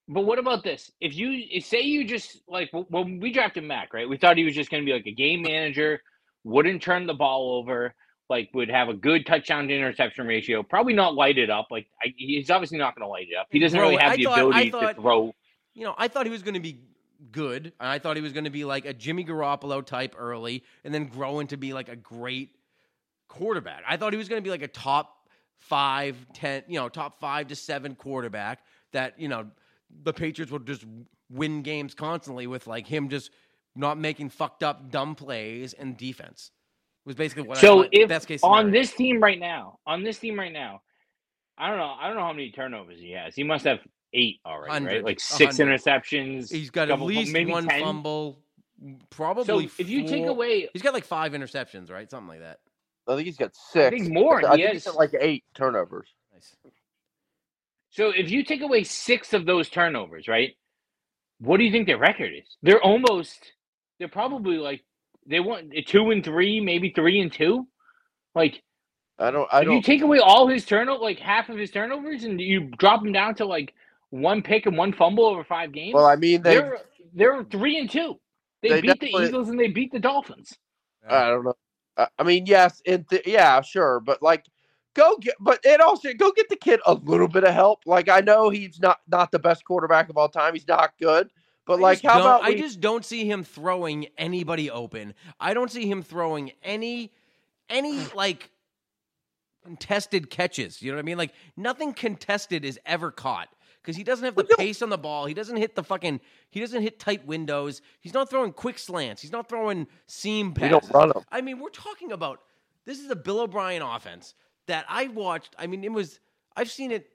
But what about this? If you say you just like when we drafted Mac, right? We thought he was just going to be like a game manager, wouldn't turn the ball over, like would have a good touchdown to interception ratio, probably not light it up. Like I, he's obviously not going to light it up. He doesn't Bro, really have I the thought- ability thought- to throw. You know, I thought he was going to be good. and I thought he was going to be like a Jimmy Garoppolo type early, and then grow into be like a great quarterback. I thought he was going to be like a top five, ten, you know, top five to seven quarterback that you know the Patriots would just win games constantly with like him just not making fucked up dumb plays and defense. Was basically what I So thought, if best case on this team right now, on this team right now, I don't know. I don't know how many turnovers he has. He must have eight already, right? Like six six hundred. interceptions. he's got at least maybe one 10. fumble, probably. So if you take away, he's got like five interceptions, right? Something like that. I think he's got six. i think more, I he think he's has- got like eight turnovers. Nice. So if you take away six of those turnovers, right? What do you think their record is? They're almost. They're probably like they want two and three, maybe three and two. Like I don't. I if you don't. You take away all his turnover, like half of his turnovers, and you drop him down to like one pick and one fumble over five games. Well, I mean, they. they're they're three and two. They, They beat the Eagles and they beat the Dolphins. I don't know. I, I mean, yes, in th- yeah, sure, but like, go get. But it also go get the kid a little bit of help. Like, I know he's not not the best quarterback of all time. He's not good, but I like, how about I just don't see him throwing anybody open. I don't see him throwing any any like contested catches. You know what I mean? Like nothing contested is ever caught because he doesn't have the pace on the ball. He doesn't hit the fucking. He doesn't hit tight windows. He's not throwing quick slants. He's not throwing seam passes. don't run him? I mean, we're talking about this is a Bill O'Brien offense that I watched. I mean, it was I've seen it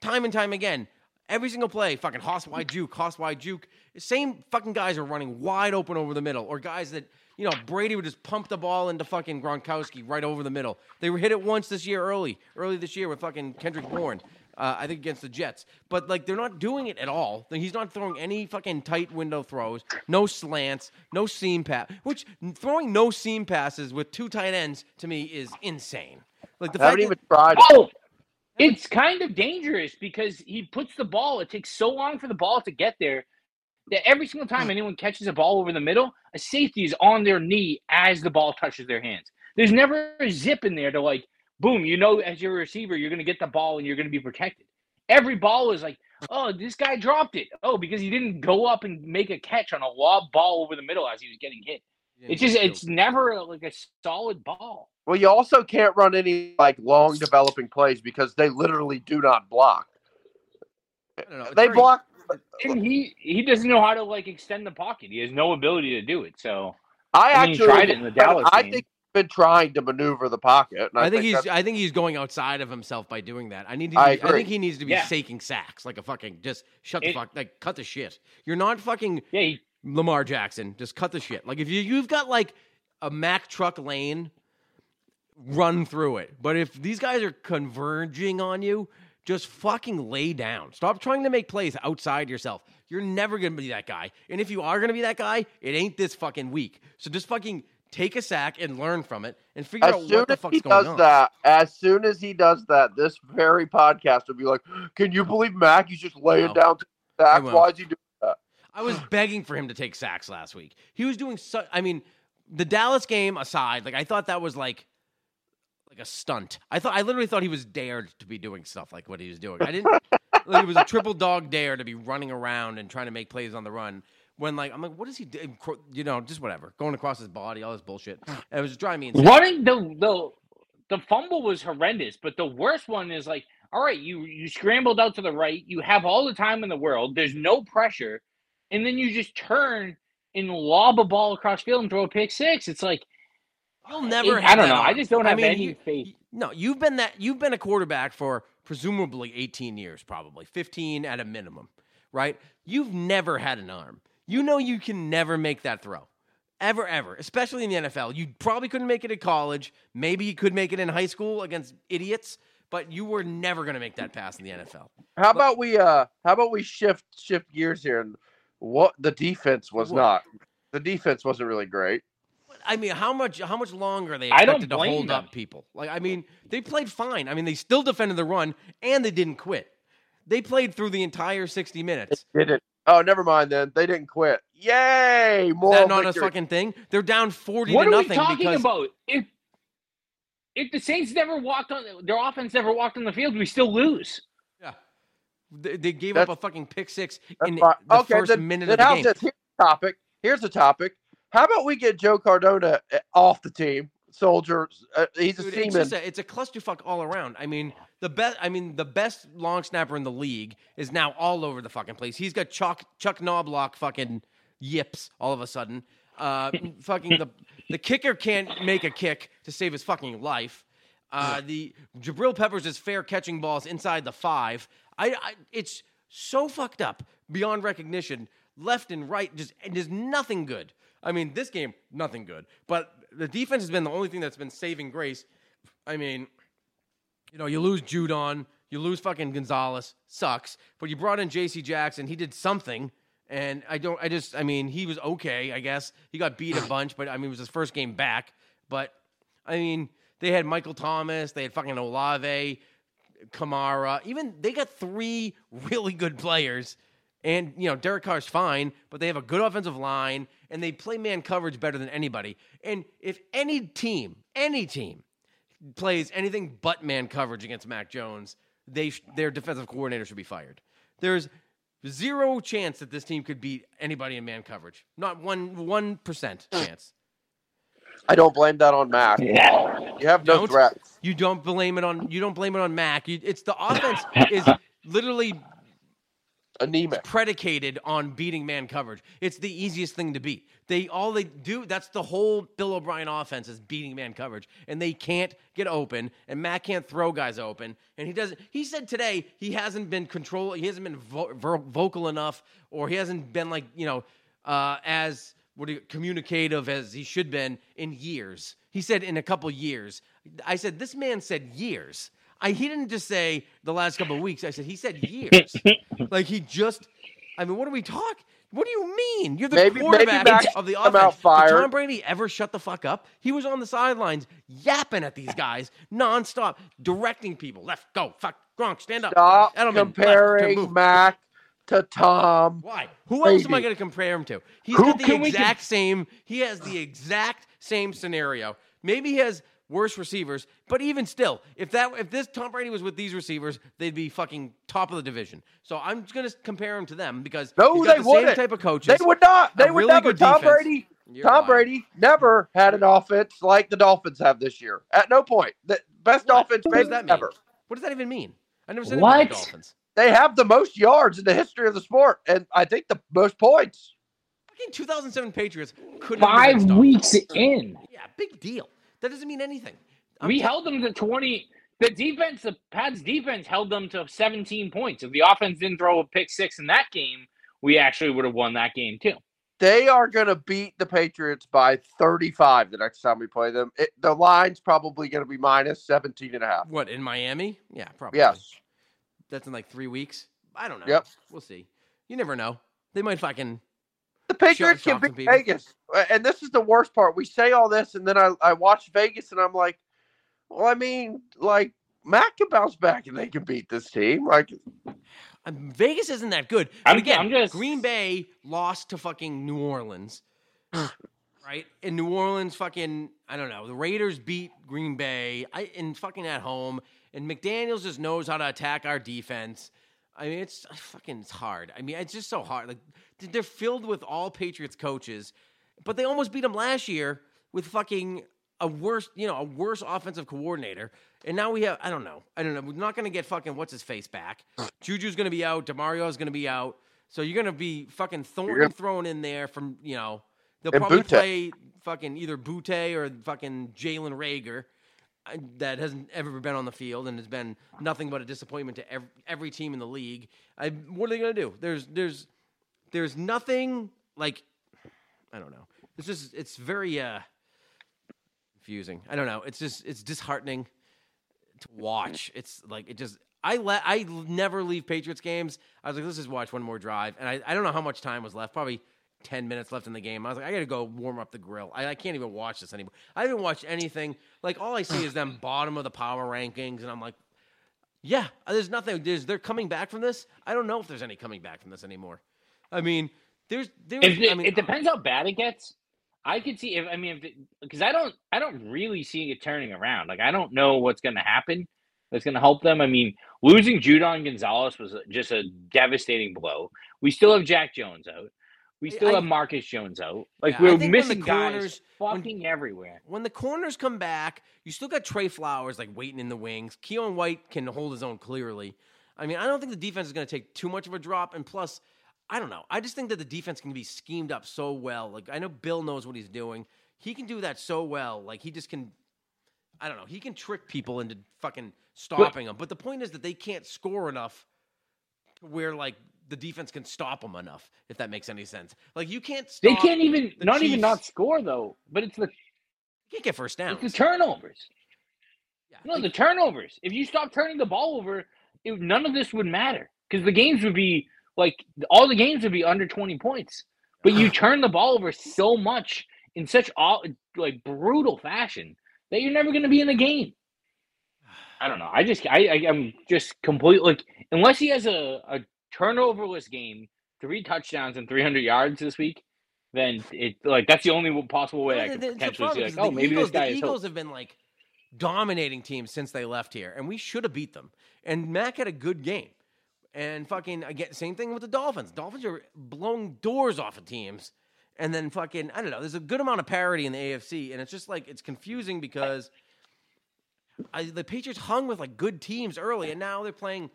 time and time again. Every single play, fucking Hoss wide juke, Hoss wide juke. Same fucking guys are running wide open over the middle, or guys that you know Brady would just pump the ball into fucking Gronkowski right over the middle. They were hit it once this year early, early this year with fucking Kendrick Bourne. Uh, I think against the Jets, but like they're not doing it at all. He's not throwing any fucking tight window throws, no slants, no seam pass. Which throwing no seam passes with two tight ends to me is insane. Like the fact Haven't that, even tried it. Oh, it's kind of dangerous because he puts the ball. It takes so long for the ball to get there that every single time hmm. anyone catches a ball over the middle, a safety is on their knee as the ball touches their hands. There's never a zip in there to like, boom, you know, as your receiver, you're going to get the ball and you're going to be protected. Every ball is like, oh, this guy dropped it. Oh, because he didn't go up and make a catch on a lob ball over the middle as he was getting hit. It's just, it's never like a solid ball. Well, you also can't run any like long developing plays because they literally do not block. Know, They very- block. And he he doesn't know how to like extend the pocket. He has no ability to do it. So I I mean, actually tried it in the Dallas I game. think he's been trying to maneuver the pocket. and I think he's. I think he's going outside of himself by doing that. I need to. I I, think he needs to be Yeah. saking sacks like a fucking. Just shut the It- fuck. Like cut the shit. You're not fucking yeah, he, Lamar Jackson. Just cut the shit. Like if you you've got like a Mack truck lane, run through it. But if these guys are converging on you, just fucking lay down. Stop trying to make plays outside yourself. You're never gonna be that guy. And if you are gonna be that guy, it ain't this fucking week. So just fucking take a sack and learn from it and figure as out soon what the as fuck's he going does on. that, as soon as he does that, this very podcast will be like, "Can you believe Mac? He's just laying No. down to sacks. Why is he doing that?" I was begging for him to take sacks last week. He was doing so. I mean, the Dallas game aside, like I thought that was like like a stunt. I thought I literally thought he was dared to be doing stuff like what he was doing. I didn't. like, it was a triple dog dare to be running around and trying to make plays on the run. When like I'm like, what is he doing? You know, just whatever, going across his body, all this bullshit. And it was driving me insane. running the the the fumble was horrendous, but the worst one is like, all right, you you scrambled out to the right, you have all the time in the world, there's no pressure, and then you just turn and lob a ball across field and throw a pick six. It's like You'll never. I have don't that know. I just don't have mean, any you- faith. No, you've been that. You've been a quarterback for presumably 18 years, probably 15 at a minimum, right? You've never had an arm. You know you can never make that throw, ever, ever. Especially in the NFL, you probably couldn't make it at college. Maybe you could make it in high school against idiots, but you were never going to make that pass in the NFL. How about we uh how about we shift shift gears here and what the defense was What? not. The defense wasn't really great. I mean, how much how much longer are they I don't expected to hold them. up people? Like, I mean, they played fine. I mean, they still defended the run and they didn't quit. They played through the entire 60 minutes. Did it? Oh, never mind then. They didn't quit. Yay! Is Moral that not victory. a fucking thing? They're down 40 what to are we nothing talking because about? If if the Saints never walked on their offense never walked on the field, we still lose. Yeah. they, they gave That's- up a fucking pick six in the okay, first then, minute then of the how's game. this? Here's the topic. Here's a topic. How about we get Joe Cardona uh, off the team? Soldier, uh, he's a Dude, seaman. it's a, it's a clusterfuck all around. I mean, the best. I mean, the best long snapper in the league is now all over the fucking place. He's got Chuck Chuck Knobloch fucking yips all of a sudden. Uh, fucking the the kicker can't make a kick to save his fucking life. Uh, the Jabril Peppers is fair catching balls inside the five. I, I it's so fucked up beyond recognition, left and right. Just and there's nothing good. I mean, this game nothing good, but the defense has been the only thing that's been saving grace. I mean, you know, you lose Judon, you lose fucking Gonzalez, sucks. But you brought in J.C. Jackson, he did something, and I don't, I just, I mean, he was okay, I guess. He got beat a bunch, but I mean, it was his first game back. But I mean, they had Michael Thomas, they had fucking Olave, Kamara. Even they got three really good players. And, you know, Derek Carr's fine, but they have a good offensive line and they play man coverage better than anybody. And if any team, any team plays anything but man coverage against Mac Jones, they sh- their defensive coordinator should be fired. There's zero chance that this team could beat anybody in man coverage. Not one one percent chance. I don't blame that on Mac. Yeah. You have no Don't. threats. You don't blame it on you don't blame it on Mac. You, it's the offense is literally Anemic. predicated on beating man coverage. It's the easiest thing to beat. They all they do that's the whole Bill O'Brien offense is beating man coverage, and they can't get open, and Matt can't throw guys open, and he doesn't. He said today he hasn't been control. He hasn't been vo- vocal enough, or he hasn't been like you know uh, as what you, communicative as he should been in years. He said in a couple years. I said this man said years. I he didn't just say the last couple of weeks. I said he said years. like he just. I mean, what do we talk? What do you mean? You're the Maybe- maybe quarterback Mac of the offense. out Did. Tom Brady ever shut the fuck up? He was on the sidelines yapping at these guys nonstop, directing people. Left, go, fuck, Gronk, stand up. Stop Edelman, left, turn, comparing. Mac to Tom. Why? Who else am I going to compare him to? He's Who got the can we exact same. He has the exact same scenario. Maybe he has worse receivers, but even still, if that if this Tom Brady was with these receivers, they'd be fucking top of the division. So I'm just going to compare him to them because No, they the wouldn't. type of coaches. They would not. They a would really never. Tom defense. Brady. You're Tom lying. Brady never had an offense like the Dolphins have this year. At no point. The best What? offense What maybe that ever. What does that even mean? I never said anything What? the Dolphins. They have the most yards in the history of the sport, and I think the most points. Fucking 2007 Patriots couldn't have Five weeks in, Yeah, big deal. That doesn't mean anything. I'm we ta- held them to 20. The defense, the Pats defense held them to 17 points. If the offense didn't throw a pick six in that game, we actually would have won that game too. They are going to beat the Patriots by 35 the next time we play them. It, the line's probably going to be minus 17 and a half. What in Miami? Yeah, probably. Yes. That's in like three weeks. I don't know. Yep. We'll see. You never know. They might fucking. The Patriots can some beat people. Vegas. And this is the worst part. We say all this, and then I, I watch Vegas, and I'm like, well, I mean, like, Mac can bounce back and they can beat this team. Like, Um, Vegas isn't that good. But I'm- again, I'm just- Green Bay lost to fucking New Orleans. right? In New Orleans, fucking, I don't know. The Raiders beat Green Bay I, in fucking at home, and McDaniels just knows how to attack our defense. I mean, it's fucking it's hard. I mean, it's just so hard. Like they're filled with all Patriots coaches, but they almost beat them last year with fucking a worse, you know, a worse offensive coordinator. And now we have, I don't know, I don't know. We're not going to get fucking what's his face back. Juju's going to be out. Demario's going to be out. So you're going to be fucking Thornton thrown in there from, you know, they'll And probably Boutte. play fucking either Boutte or fucking Jalen Reagor that hasn't ever been on the field and has been nothing but a disappointment to every, every team in the league. I, what are they going to do? There's there's there's nothing like I don't know. It's just it's very uh confusing. I don't know. It's just it's disheartening to watch. It's like it just I let I never leave Patriots games. I was like, let's just watch one more drive, and I, I don't know how much time was left. Probably ten minutes left in the game. I was like, I got to go warm up the grill. I, I can't even watch this anymore. I haven't watched anything. Like all I see is them bottom of the power rankings, and I'm like, yeah, there's nothing. There's they're coming back from this. I don't know if there's any coming back from this anymore. I mean, there's there's. It, I mean, it depends how bad it gets. I could see if I mean because I don't I don't really see it turning around. Like I don't know what's going to happen that's going to help them. I mean, losing Judon Gonzalez was just a devastating blow. We still have Jack Jones out. We still I- have Marcus Jones out. Like Yeah, we're when missing guys corners- when- fucking everywhere. when the corners come back, you still got Trey Flowers like waiting in the wings. Keion White can hold his own clearly. I mean, I don't think the defense is going to take too much of a drop. And plus, I don't know. I just think that the defense can be schemed up so well. Like I know Bill knows what he's doing. He can do that so well. Like he just can. I don't know. He can trick people into fucking stopping them. But the point is that they can't score enough where like the defense can stop them enough. If that makes any sense. Like you can't. They can't even the not even not score though. But it's the You can't get first down. it's the turnovers. Yeah, No, the turnovers. If you stop turning the ball over, it, none of this would matter because the games would be like all the games would be under twenty points. But you turn the ball over so much in such all like brutal fashion that you're never going to be in the game. I don't know. I just I, I I'm just completely like unless he has a, a turnoverless game, three touchdowns and 300 yards this week, then it like that's the only possible way Well, I the- could the- the potentially see problem like oh maybe Eagles, this guy the is Eagles have been like dominating teams since they left here, and we should have beat them. And Mac had a good game. And fucking again, same thing with the Dolphins. Dolphins are blowing doors off of teams, and then fucking I don't know. There's a good amount of parity in the AFC, and it's just like it's confusing because I, the Patriots hung with like good teams early, and now they're playing.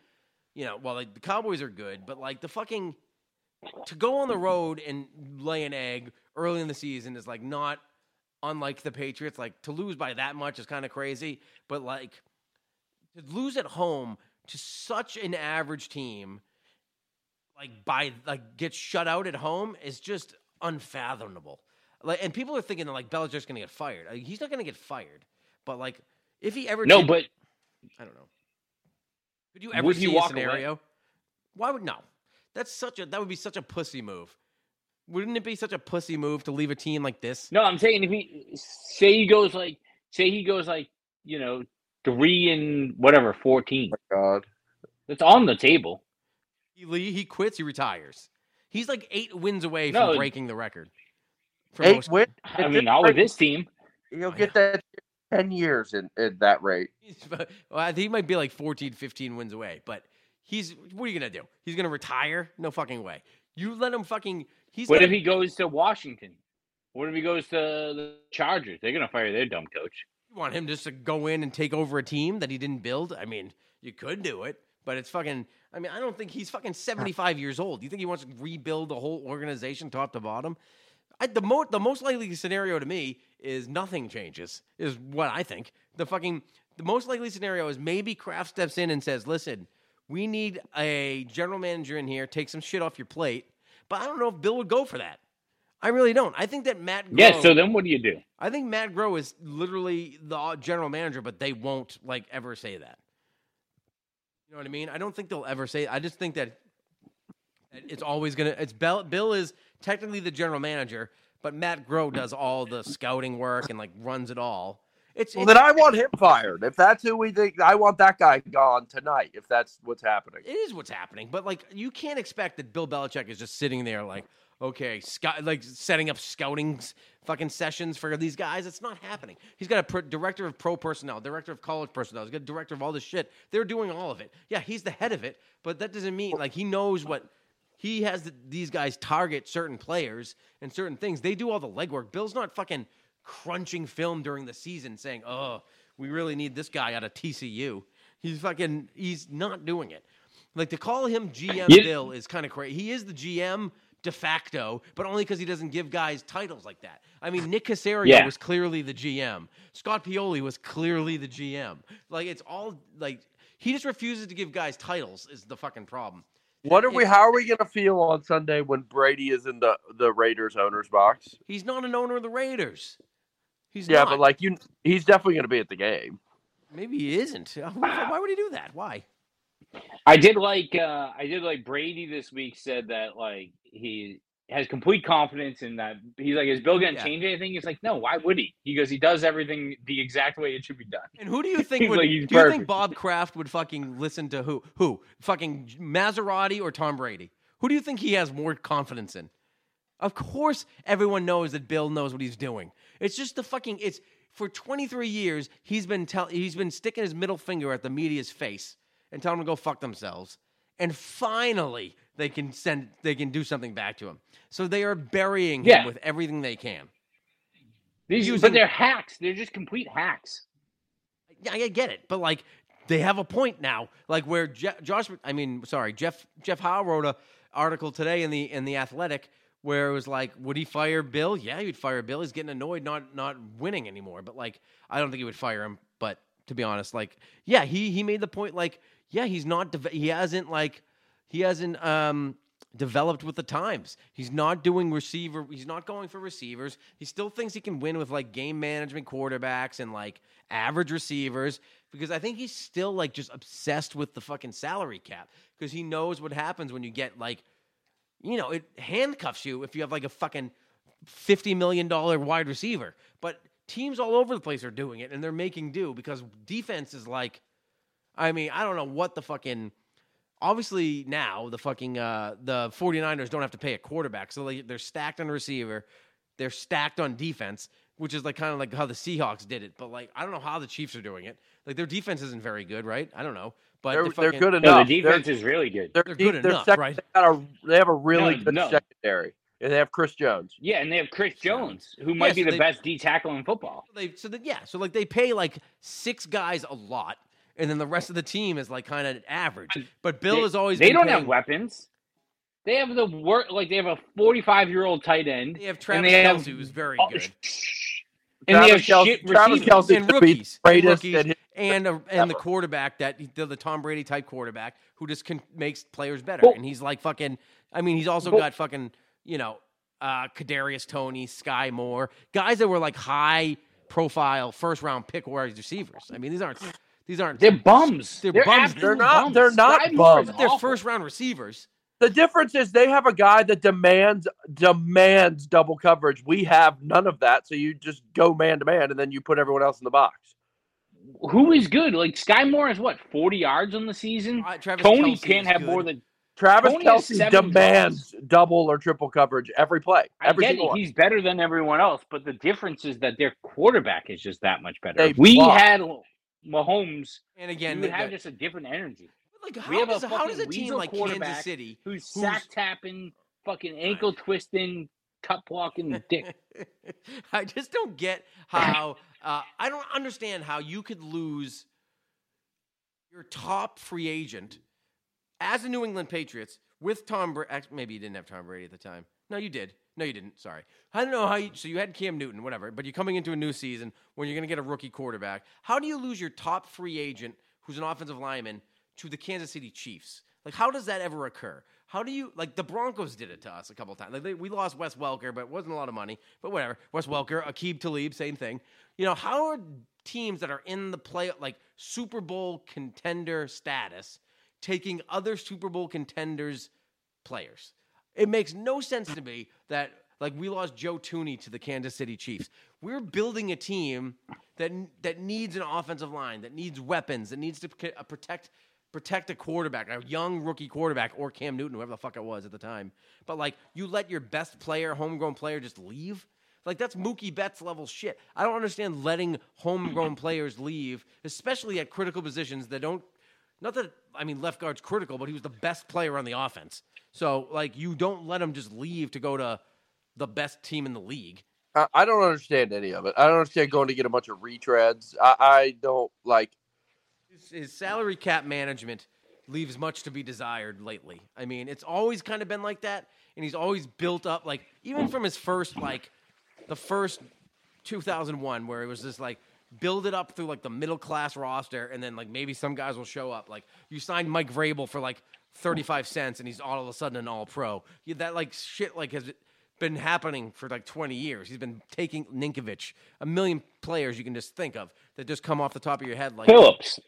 You know, well, like the Cowboys are good, but like the fucking to go on the road and lay an egg early in the season is like not unlike the Patriots. Like to lose by that much is kind of crazy, but like to lose at home to such an average team, like by like get shut out at home is just unfathomable. Like, and people are thinking that like Belichick's going to get fired. Like, he's not going to get fired, but like if he ever No, did- but I don't know. Could you ever Would you see a walk away? Why would no? That's such a that would be such a pussy move. Wouldn't it be such a pussy move to leave a team like this? No, I'm saying if he say he goes like say he goes like you know three and whatever fourteen. Oh God. That's on the table. He le- he quits, he retires. He's like eight wins away No. from breaking the record. For Eight most- I mean, not with this team. You'll get that ten years in, in that rate. He's- well, I think he might be like 14, 15 wins away, but he's what are you gonna do? He's gonna retire? No fucking way. You let him fucking. He's What gonna- if he goes to Washington? What if he goes to the Chargers? They're gonna fire their dumb coach. You want him just to go in and take over a team that he didn't build? I mean, you could do it, but it's fucking. I mean, I don't think he's fucking seventy five years old. You think he wants to rebuild the whole organization top to bottom? I, the mo- the most likely scenario to me is nothing changes. Is what I think. The fucking the most likely scenario is maybe Kraft steps in and says, "Listen, we need a general manager in here. Take some shit off your plate." But I don't know if Bill would go for that. I really don't. I think that Matt. Yeah. Groh- So then, what do you do? I think Matt Groh is literally the general manager, but they won't like ever say that. You know what I mean? I don't think they'll ever say. I just think that that it's always gonna. It's Bill. Bill is technically the general manager, but Matt Groh does all the scouting work and like runs it all. It's, Well, it's then I want him fired. If that's who we think, I want that guy gone tonight. If that's what's happening. it is what's happening, but like you can't expect that Bill Belichick is just sitting there like, okay, scout, like setting up scouting fucking sessions for these guys. It's not happening. He's got a pro- director of pro personnel, director of college personnel. He's got a director of all this shit. They're doing all of it. Yeah, he's the head of it, but that doesn't mean like he knows what. He has the, these guys target certain players and certain things. They do all the legwork. Bill's not fucking crunching film during the season saying, "Oh, we really need this guy out of TCU." He's fucking he's not doing it. Like to call him GM You- Bill is kind of crazy. He is the GM de facto, but only because he doesn't give guys titles like that. I mean, Nick Caserio Yeah. was clearly the GM. Scott Pioli was clearly the GM. Like it's all like he just refuses to give guys titles is the fucking problem. What are we? How are we going to feel on Sunday when Brady is in the the Raiders owners box? He's not an owner of the Raiders. He's Yeah, not. but like you, he's definitely going to be at the game. maybe he isn't. Why would he do that? Why? I did like uh I did like Brady this week said that like he has complete confidence in that he's like is Bill gonna Yeah. change anything? He's like, no, why would he? He goes, he does everything the exact way it should be done. And who do you think would? like, do he's you think. Bob Kraft would fucking listen to who? Who? Fucking Maserati or Tom Brady? Who do you think he has more confidence in? Of course, everyone knows that Bill knows what he's doing. It's just the fucking. It's for 23 years he's been tell he's been sticking his middle finger at the media's face and telling them to go fuck themselves. And finally, they can send they can do something back to him. So they are burying him Yeah. with everything they can. These, Using- but they're hacks. They're just complete hacks. Yeah, I get it, but like they have a point now. Like where Je- Josh, I mean, sorry, Jeff Jeff Howe wrote a article today in the in the Athletic where it was like, would he fire Bill? Yeah, he would fire Bill. He's getting annoyed not not winning anymore. But like, I don't think he would fire him. But to be honest, like, yeah, he he made the point. Like, yeah, he's not. he hasn't like he hasn't um developed with the times. He's not doing receiver. He's not going for receivers. He still thinks he can win with like game management quarterbacks and like average receivers because I think he's still like just obsessed with the fucking salary cap because he knows what happens when you get like you know, it handcuffs you if you have like a fucking fifty million dollar wide receiver. But teams all over the place are doing it and they're making do because defense is like I mean, I don't know what the fucking obviously now the fucking uh the 49ers don't have to pay a quarterback. So they, they're stacked on receiver, they're stacked on defense, which is like kind of like how the Seahawks did it. But like I don't know how the Chiefs are doing it. Like their defense isn't very good, right? I don't know. But They're, the they're fucking- good No, enough. the defense is really good. They're, They're they're, good they're enough, sec- right? They, got a, they have a really No, good no. secondary, and they have Chris Jones. Yeah, and they have Chris Jones, who might Yeah, be so the they- best D tackle in football. they so that yeah, so like they pay like six guys a lot, and then the rest of the team is like kind of average. But Bill they, has always they been don't paying- have weapons. They have the work like they have a forty-five year old tight end. They have and Travis they have- Kelsey, who's very Oh, good, And they have Travis Kelce- shit Travis receivers. And could rookies, the and rookies, in and a, and the quarterback that the, the Tom Brady type quarterback who just can, makes players better. Well- and he's like fucking. I mean, he's also Well- got fucking you know, uh, Kadarius Toney, Skyy Moore, guys that were like high profile first round pick wide receivers. I mean, these aren't These aren't They're bums. They're bums. They're not- bums. they're not Sky bums. they're first round receivers. The difference is they have a guy that demands demands double coverage. We have none of that, so you just go man to man, and then you put everyone else in the box. Who is good? Like Skyy Moore has what, 40 yards on the season? Uh, Travis Tony Kelce can't have good. more than. Travis Tony Kelce seven demands double or triple coverage every play. I Every get single it. He's better than everyone else, but the difference is that their quarterback is just that much better. They we block. had Mahomes, And we again, would the- have the- just a different energy. like we how have a does, how does a team like Kansas City Who's Who's- sack tapping, fucking ankle twisting, cut blocking dick. I just don't get how uh, I don't understand how you could lose your top free agent as a New England Patriots with Tom. Maybe you didn't have Tom Brady at the time. No, you did. No, you didn't. Sorry. I don't know how you. So you had Cam Newton, whatever. But you're coming into a new season when you're going to get a rookie quarterback. How do you lose your top free agent, who's an offensive lineman, to the Kansas City Chiefs? Like, how does that ever occur? How do you like the Broncos did it to us a couple times? Like they, we lost Wes Welker, but it wasn't a lot of money. But whatever. Wes Welker, Aqib Talib, same thing. You know, how are teams that are in the play like Super Bowl contender status taking other Super Bowl contenders players? It makes no sense to me that like we lost Joe Thuney to the Kansas City Chiefs. We're building a team that that needs an offensive line, that needs weapons, that needs to uh, protect protect a quarterback, a young rookie quarterback, or Cam Newton, whoever the fuck it was at the time. But like you let your best player, homegrown player, just leave. Like that's Mookie Betts level shit. I don't understand letting homegrown players leave, especially at critical positions that don't. Not that I mean left guard's critical, but he was the best player on the offense. So like you don't let him just leave to go to the best team in the league. I, I don't understand any of it. I don't understand going to get a bunch of retreads. I, I don't like. His, his salary cap management leaves much to be desired lately. I mean, it's always kind of been like that, and he's always built up like even from his first like the first 2001 where it was just like build it up through like the middle class roster, and then like maybe some guys will show up. Like you signed Mike Vrabel for like 35 cents, and he's all of a sudden an All Pro. Yeah, that like shit like has been happening for like 20 years. He's been taking Ninkovich, a million players you can just think of that just come off the top of your head like Phillips.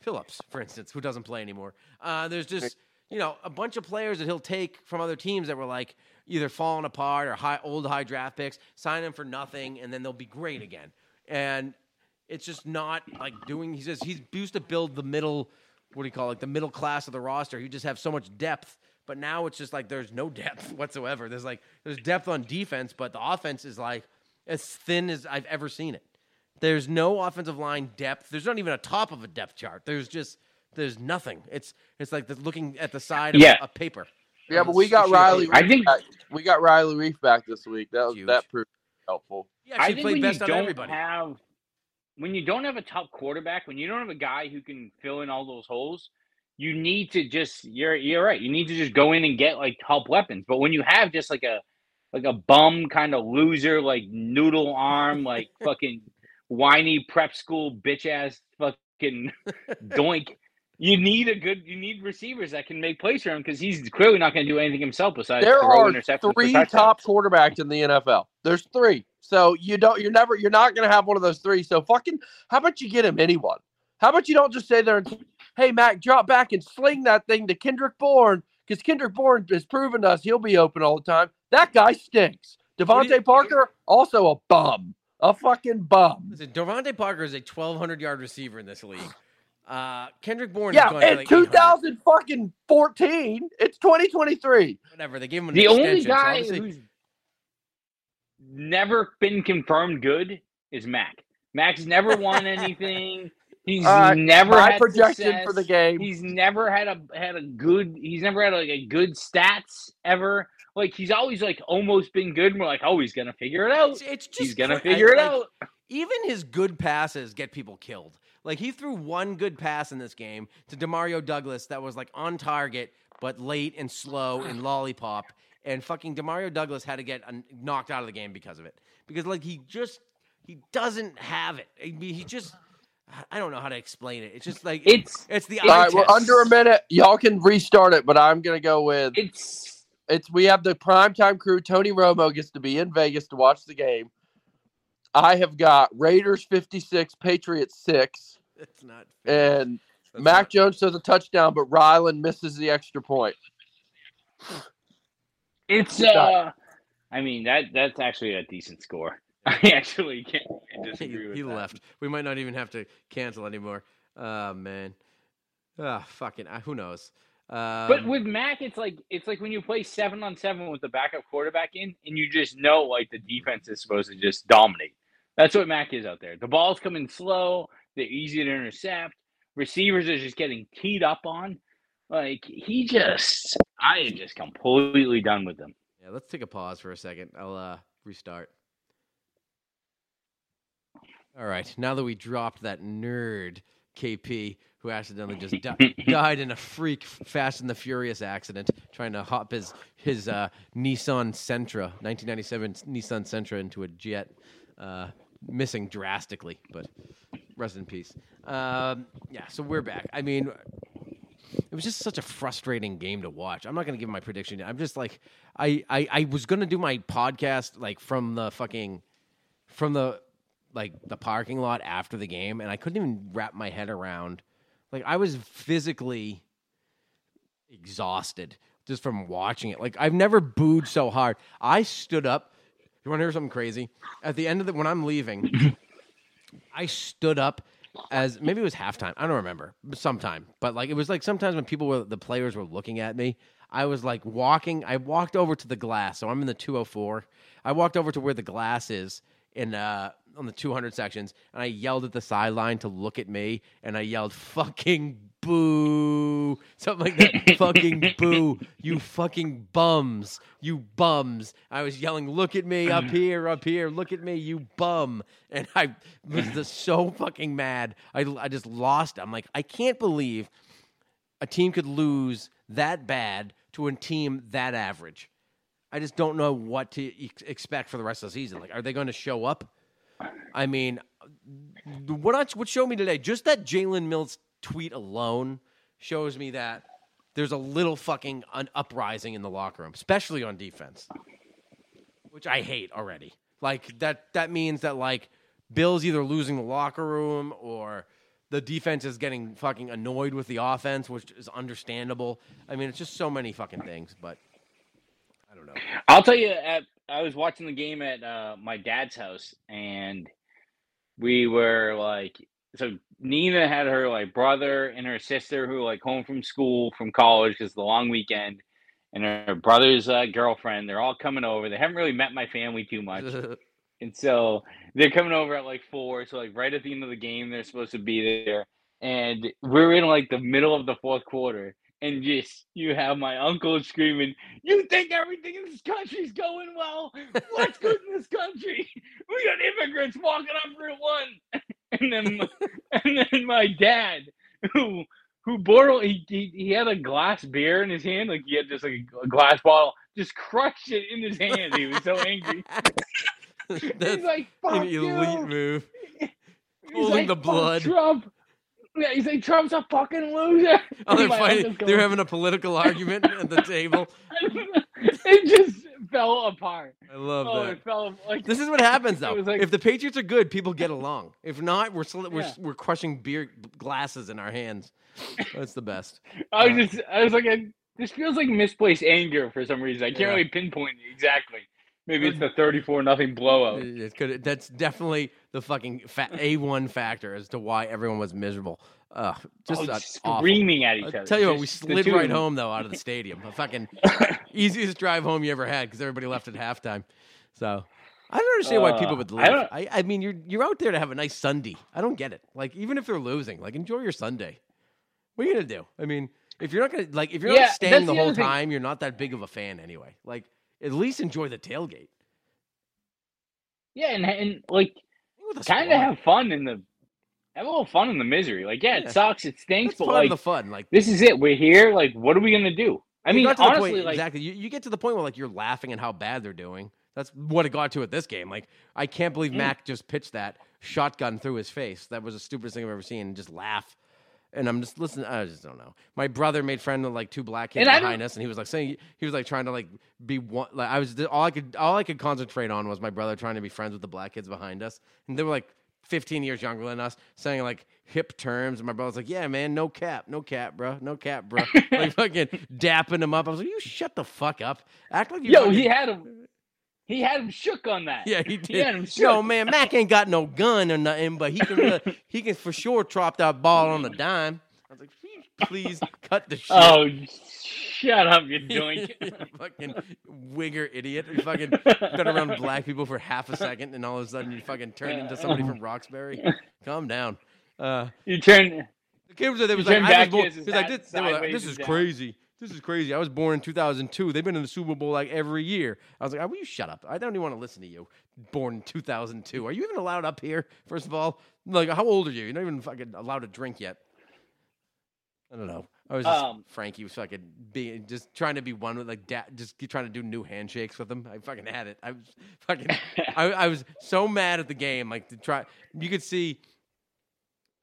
Phillips, for instance, who doesn't play anymore. Uh, there's just you know a bunch of players that he'll take from other teams that were like either falling apart or high old high draft picks, sign them for nothing, and then they'll be great again. And it's just not like doing. He says he's used to build the middle. What do you call it? like The middle class of the roster. You just have so much depth. But now it's just like there's no depth whatsoever. There's like there's depth on defense, but the offense is like as thin as I've ever seen it. There's no offensive line depth. There's not even a top of a depth chart. There's just there's nothing. It's it's like the, looking at the side of Yeah. a paper. Yeah, but we got Riley. paper. I think- back. we got Riley Reiff back this week. That was that proved helpful. He I actually think played when best you on don't everybody. have when you don't have a top quarterback, when you don't have a guy who can fill in all those holes, you need to just you're you're right. You need to just go in and get like help weapons. But when you have just like a like a bum kind of loser, like noodle arm, like fucking whiny prep school bitch ass fucking doink. You need a good. You need receivers that can make plays for him because he's clearly not going to do anything himself besides There throw are interceptions three top quarterbacks in the NFL. There's three. So you don't. You're never. You're not going to have one of those three. So fucking. How about you get him anyone? How about you don't just say there and hey Mac, drop back and sling that thing to Kendrick Bourne because Kendrick Bourne has proven to us he'll be open all the time. That guy stinks. What do you- Parker also a bum. A fucking bum. Listen, DeVante Parker is a 1,200 yard receiver in this league. Uh, Kendrick Bourne, Yeah, has in like 2000 fucking 14, it's 2023. whatever. They gave him an The only extension, so guy obviously- who's never been confirmed good is Mac. Mac's never won anything. He's Uh, never My had projection success. for the game. He's never had a had a good. He's never had like a good stats ever. Like he's always like almost been good. And we're like, oh, he's gonna figure it out. It's, it's just He's gonna cra- I- figure it like, out. Even his good passes get people killed. Like he threw one good pass in this game to Demario Douglas that was like on target but late and slow and lollipop. And fucking Demario Douglas had to get knocked out of the game because of it. Because like he just he doesn't have it. I mean, he just I don't know how to explain it. It's just like It's it's the All eye right, we're under a minute. Y'all can restart it, but I'm gonna go with it's it's. We have the primetime crew. Tony Romo gets to be in Vegas to watch the game. I have got Raiders 56, Patriots six. It's not. fair. and That's Mac not- Jones does a touchdown, but Ryland misses the extra point. It's uh, I mean that that's actually a decent score. I actually can't disagree with he that. left. We might not even have to cancel anymore. Oh man. Ah, fucking. Uh, who knows? Um, But with Mac, it's like it's like when you play seven on seven with the backup quarterback in, and you just know like the defense is supposed to just dominate. That's what Mac is out there. The ball's coming slow. They're easy to intercept. Receivers are just getting teed up on. Like he just, I am just completely done with him. yeah, let's take a pause for a second. I'll uh, restart. All right. Now that we dropped that nerd KP who accidentally just di- died in a freak Fast and the Furious accident trying to hop his his uh, Nissan Sentra, 1997 Nissan Sentra into a jet, uh, missing drastically, but rest in peace. Um, yeah, so we're back. I mean, it was just such a frustrating game to watch. I'm not going to give my prediction. I'm just like, I, I, I was going to do my podcast like from the fucking, from the, like the parking lot after the game, and I couldn't even wrap my head around. Like I was physically exhausted just from watching it. Like I've never booed so hard. I stood up. You want to hear something crazy? At the end of the when I'm leaving, I stood up as maybe it was halftime. I don't remember. Sometime, but like it was like sometimes when people were the players were looking at me. I was like walking. I walked over to the glass. So I'm in the 204. I walked over to where the glass is in uh on the 200 sections, and I yelled at the sideline to look at me, and I yelled "fucking boo," something like that. "Fucking boo, you fucking bums, you bums." I was yelling, "Look at me up here, up here, look at me, you bum!" And I was just so fucking mad. I I just lost. I'm like, I can't believe a team could lose that bad to a team that average. I just don't know what to ex- expect for the rest of the season. Like, are they going to show up? I mean, what what showed me today? Just that Jalen Mills tweet alone shows me that there's a little fucking uprising in the locker room, especially on defense, which I hate already. Like that that means that like Bill's either losing the locker room or the defense is getting fucking annoyed with the offense, which is understandable. I mean, it's just so many fucking things, but I don't know. I'll tell you, at, I was watching the game at uh, my dad's house, and we were like, so Nina had her like brother and her sister who like home from school from college because the long weekend, and her brother's uh, girlfriend. They're all coming over. They haven't really met my family too much, and so they're coming over at like four. So like right at the end of the game, they're supposed to be there, and we're in like the middle of the fourth quarter. And just you have my uncle screaming, "You think everything in this country's going well? What's good in this country? We got immigrants walking up Route One." And then, and then my dad, who who bought he, he he had a glass beer in his hand, like he had just like a glass bottle, just crushed it in his hand. He was so angry. He's That's like, "Fuck an you." elite move. He's Holding the blood." Trump. Yeah, he's like Trump's a fucking loser. Oh, they're fighting. They're having a political argument at the table. it just fell apart. I love Oh, that. it fell like This is what happens, though. Like- if the Patriots are good, people get along. If not, we're sl- we're, we're crushing beer glasses in our hands. That's the best. I Uh, was just I was like I, this feels like misplaced anger for some reason. I can't Yeah. really pinpoint it exactly. Maybe it's the thirty-four nothing blowout. It- it could- that's definitely the fucking fa- a one factor as to why everyone was miserable. Uh, just Oh, uh, awful. screaming at each I'll other. tell you what, we slid right home though out of the stadium. A fucking easiest drive home you ever had because everybody left at halftime. So I don't understand why people Uh, would I leave. don't- I, I mean, you're you're out there to have a nice Sunday. I don't get it. Like even if they're losing, like enjoy your Sunday. What are you gonna do? I mean, if you're not gonna like if you're Yeah, not staying the the whole other thing. time, you're not that big of a fan anyway. Like at least enjoy the tailgate. Yeah, and, and like kind of have fun in the have a little fun in the misery. Like, yeah, Yeah. it sucks, it stinks, That's but like the fun. Like this is it. We're here. Like, what are we gonna do? I mean, got to the honestly, point, like exactly. You, you get to the point where like you're laughing at how bad they're doing. That's what it got to at this game. Like I can't believe Mm. Mac just pitched that shotgun through his face. That was the stupidest thing I've ever seen. And just laugh. And I'm just listening. I just don't know. My brother made friend with like two black kids And behind us, and he was like saying he was like trying to like be one. Like I was all I could all I could concentrate on was my brother trying to be friends with the black kids behind us, and they were like 15 years younger than us, saying like hip terms. And my brother's like, "Yeah, man, no cap, no cap, bro, no cap, bro." like fucking dapping him up. I was like, "You shut the fuck up. Act like you." Yo, fucking- he had him. He had him shook on that. Yeah, he He had did. him shook. Yo, man, Mac ain't got no gun or nothing, but he can uh, he can for sure drop that ball on the dime. I was like, please cut the shit. Oh, shut up, you doink. fucking wigger idiot. You fucking been around black people for half a second, and all of a sudden you fucking turn into somebody from Roxbury. Calm down. Uh, you turn. the kid was, they was like, was born, he has he his was like, this, they were like, this is down. crazy. This is crazy. I was born in 2002. They've been in the Super Bowl like every year. I was like, oh, will you shut up? I don't even want to listen to you. Born in 2002. Are you even allowed up here? First of all, like, how old are you? You're not even fucking allowed to drink yet. I don't know. I was just, Um, Frankie was fucking being just trying to be one with like da- just trying to do new handshakes with him. I fucking had it. I was fucking. I, I was so mad at the game. Like to try, you could see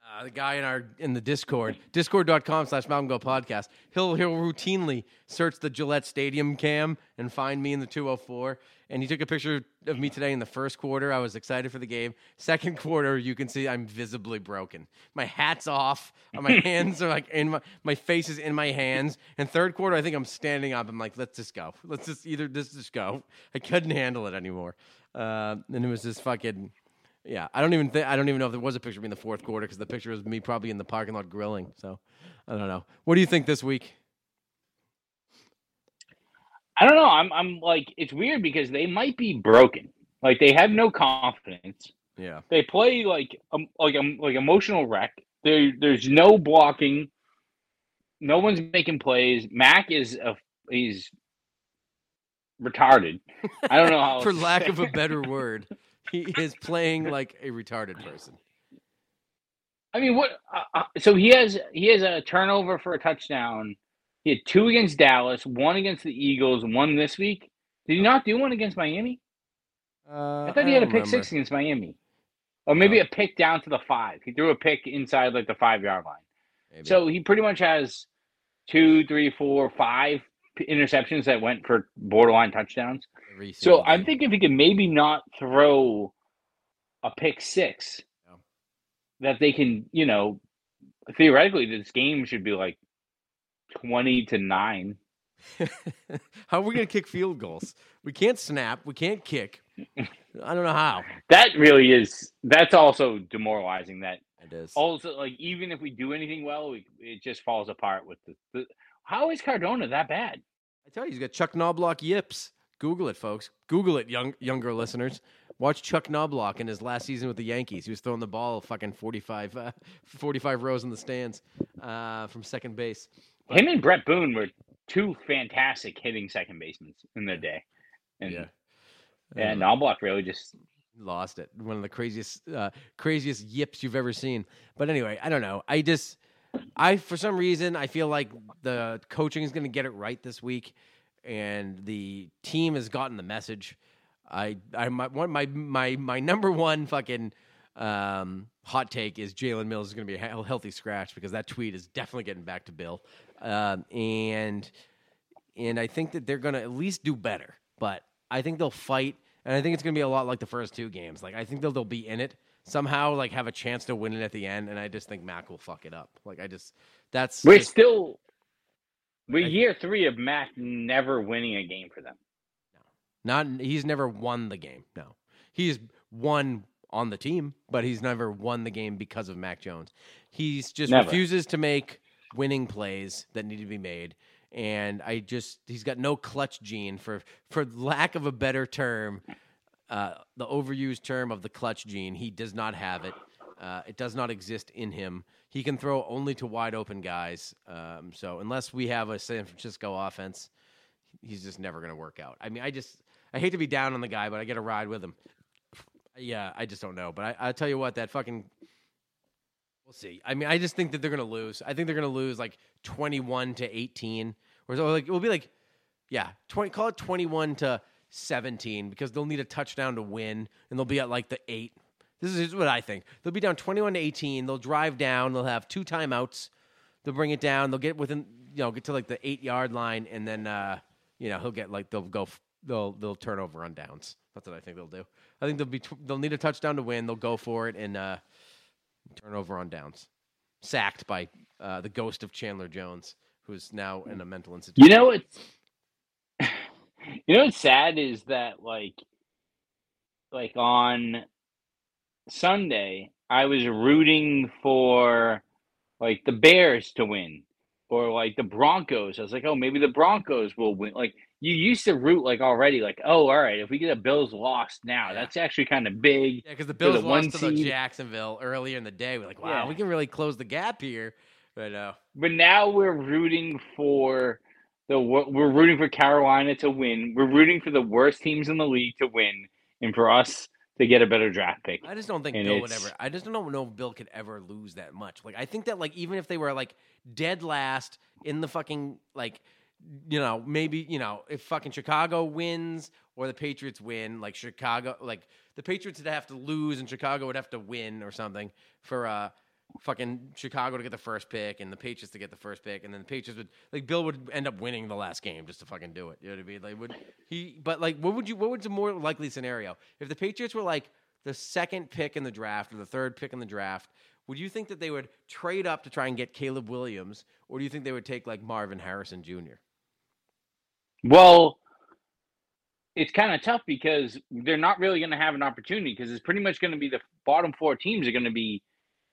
uh, the guy in our in the Discord, discord.com slash Mountain Goat podcast. He'll he'll routinely search the Gillette Stadium cam and find me in the 204. And he took a picture of me today in the first quarter. I was excited for the game. Second quarter, you can see I'm visibly broken. My hat's off. My hands are like in my my face is in my hands. And third quarter, I think I'm standing up. I'm like, let's just go. Let's just either just just go. I couldn't handle it anymore. Uh, and it was just fucking. Yeah, I don't even think I don't even know if there was a picture of me in the fourth quarter because the picture was me probably in the parking lot grilling. So I don't know. What do you think this week? I don't know. I'm. I'm like. It's weird because they might be broken. Like they have no confidence. Yeah, They play like um, like um, like emotional wreck. There, there's no blocking. No one's making plays. Mac is a he's retarded. I don't know how for lack of a better word, he is playing like a retarded person. I mean, what? Uh, uh, so he has he has a turnover for a touchdown. He had two against Dallas, one against the Eagles, one this week. Did he not do one against Miami? Uh, I thought he had a pick remember. six against Miami, or maybe a pick down to the five. He threw a pick inside like the five yard line. Maybe. So he pretty much has two, three, four, five interceptions that went for borderline touchdowns. So single I'm thinking if he could maybe not throw a pick six, Yeah. that they can, you know, theoretically this game should be like twenty to nine. how are we gonna kick field goals? We can't snap. We can't kick. I don't know how. That really is. That's also demoralizing. That It is. also like even if we do anything well, we, it just falls apart with the, the. How is Cardona that bad? I tell you, he's got Chuck Knoblauch yips. Google it, folks. Google it, young younger listeners. Watch Chuck Knoblauch in his last season with the Yankees. He was throwing the ball fucking 45, uh, 45 rows in the stands uh, from second base. Him and Bret Boone were two fantastic hitting second basemen in their day, and Yeah. Uh, Knoblauch really just lost it. One of the craziest, uh, craziest yips you've ever seen. But anyway, I don't know. I just, I for some reason, I feel like the coaching is going to get it right this week, and the team has gotten the message. I, I, my, one, my, my, my number one fucking um, hot take is Jalen Mills is going to be a healthy scratch because that tweet is definitely getting back to Bill, um, and and I think that they're going to at least do better. But I think they'll fight, and I think it's going to be a lot like the first two games. Like I think they'll they'll be in it somehow, like have a chance to win it at the end. And I just think Mac will fuck it up. Like I just that's we're just- still we're I- year three of Mac never winning a game for them. No, not he's never won the game. No, he's won on the team, but he's never won the game because of Mac Jones. He's just Never. refuses to make winning plays that need to be made. And I just he's got no clutch gene for for lack of a better term, uh, the overused term of the clutch gene. He does not have it. Uh, it does not exist in him. He can throw only to wide open guys. Um, so unless we have a San Francisco offense, he's just never going to work out. I mean, I just I hate to be down on the guy, but I get to ride with him. Yeah, I just don't know. But I, I tell you what, that fucking we'll see. I mean, I just think that they're going to lose. I think they're going to lose like twenty-one to eighteen, or so like it will be like yeah, twenty. Call it twenty-one to seventeen because they'll need a touchdown to win, and they'll be at like the eight. This is what I think. They'll be down twenty-one to eighteen. They'll drive down. They'll have two timeouts. They'll bring it down. They'll get within, you know, get to like the eight yard line, and then, uh, you know, he'll get like they'll go they'll they'll turn over on downs. That's what I think they'll do. I think they'll be they'll need a touchdown to win. They'll go for it and uh, turn over on downs. Sacked by uh, the ghost of Chandler Jones, who's now in a mental institution. You know what's you know what's sad is that like like on Sunday I was rooting for like the Bears to win or like the Broncos. I was like, oh maybe the Broncos will win. Like you used to root like already like, oh all right, if we get a Bills lost now, that's actually kind of big. Yeah, because the Bills the lost to the. Jacksonville earlier in the day. We're like, wow, Yeah. we can really close the gap here. But uh, But now we're rooting for wor- we're rooting for Carolina to win. We're rooting for the worst teams in the league to win, and for us to get a better draft pick. I just don't think And Bill would ever. I just don't know if Bill could ever lose that much. Like I think that like even if they were like dead last in the fucking like you know maybe you know if fucking Chicago wins or the Patriots win like Chicago like the Patriots would have to lose and Chicago would have to win or something for uh fucking Chicago to get the first pick and the Patriots to get the first pick and then the Patriots would like Bill would end up winning the last game just to fucking do it. You know what I mean? Like would he but like what would you what would the more likely scenario? If the Patriots were like the second pick in the draft or the third pick in the draft, would you think that they would trade up to try and get Caleb Williams or do you think they would take like Marvin Harrison Jr.? Well, it's kind of tough because they're not really going to have an opportunity because it's pretty much going to be the bottom four teams are going to be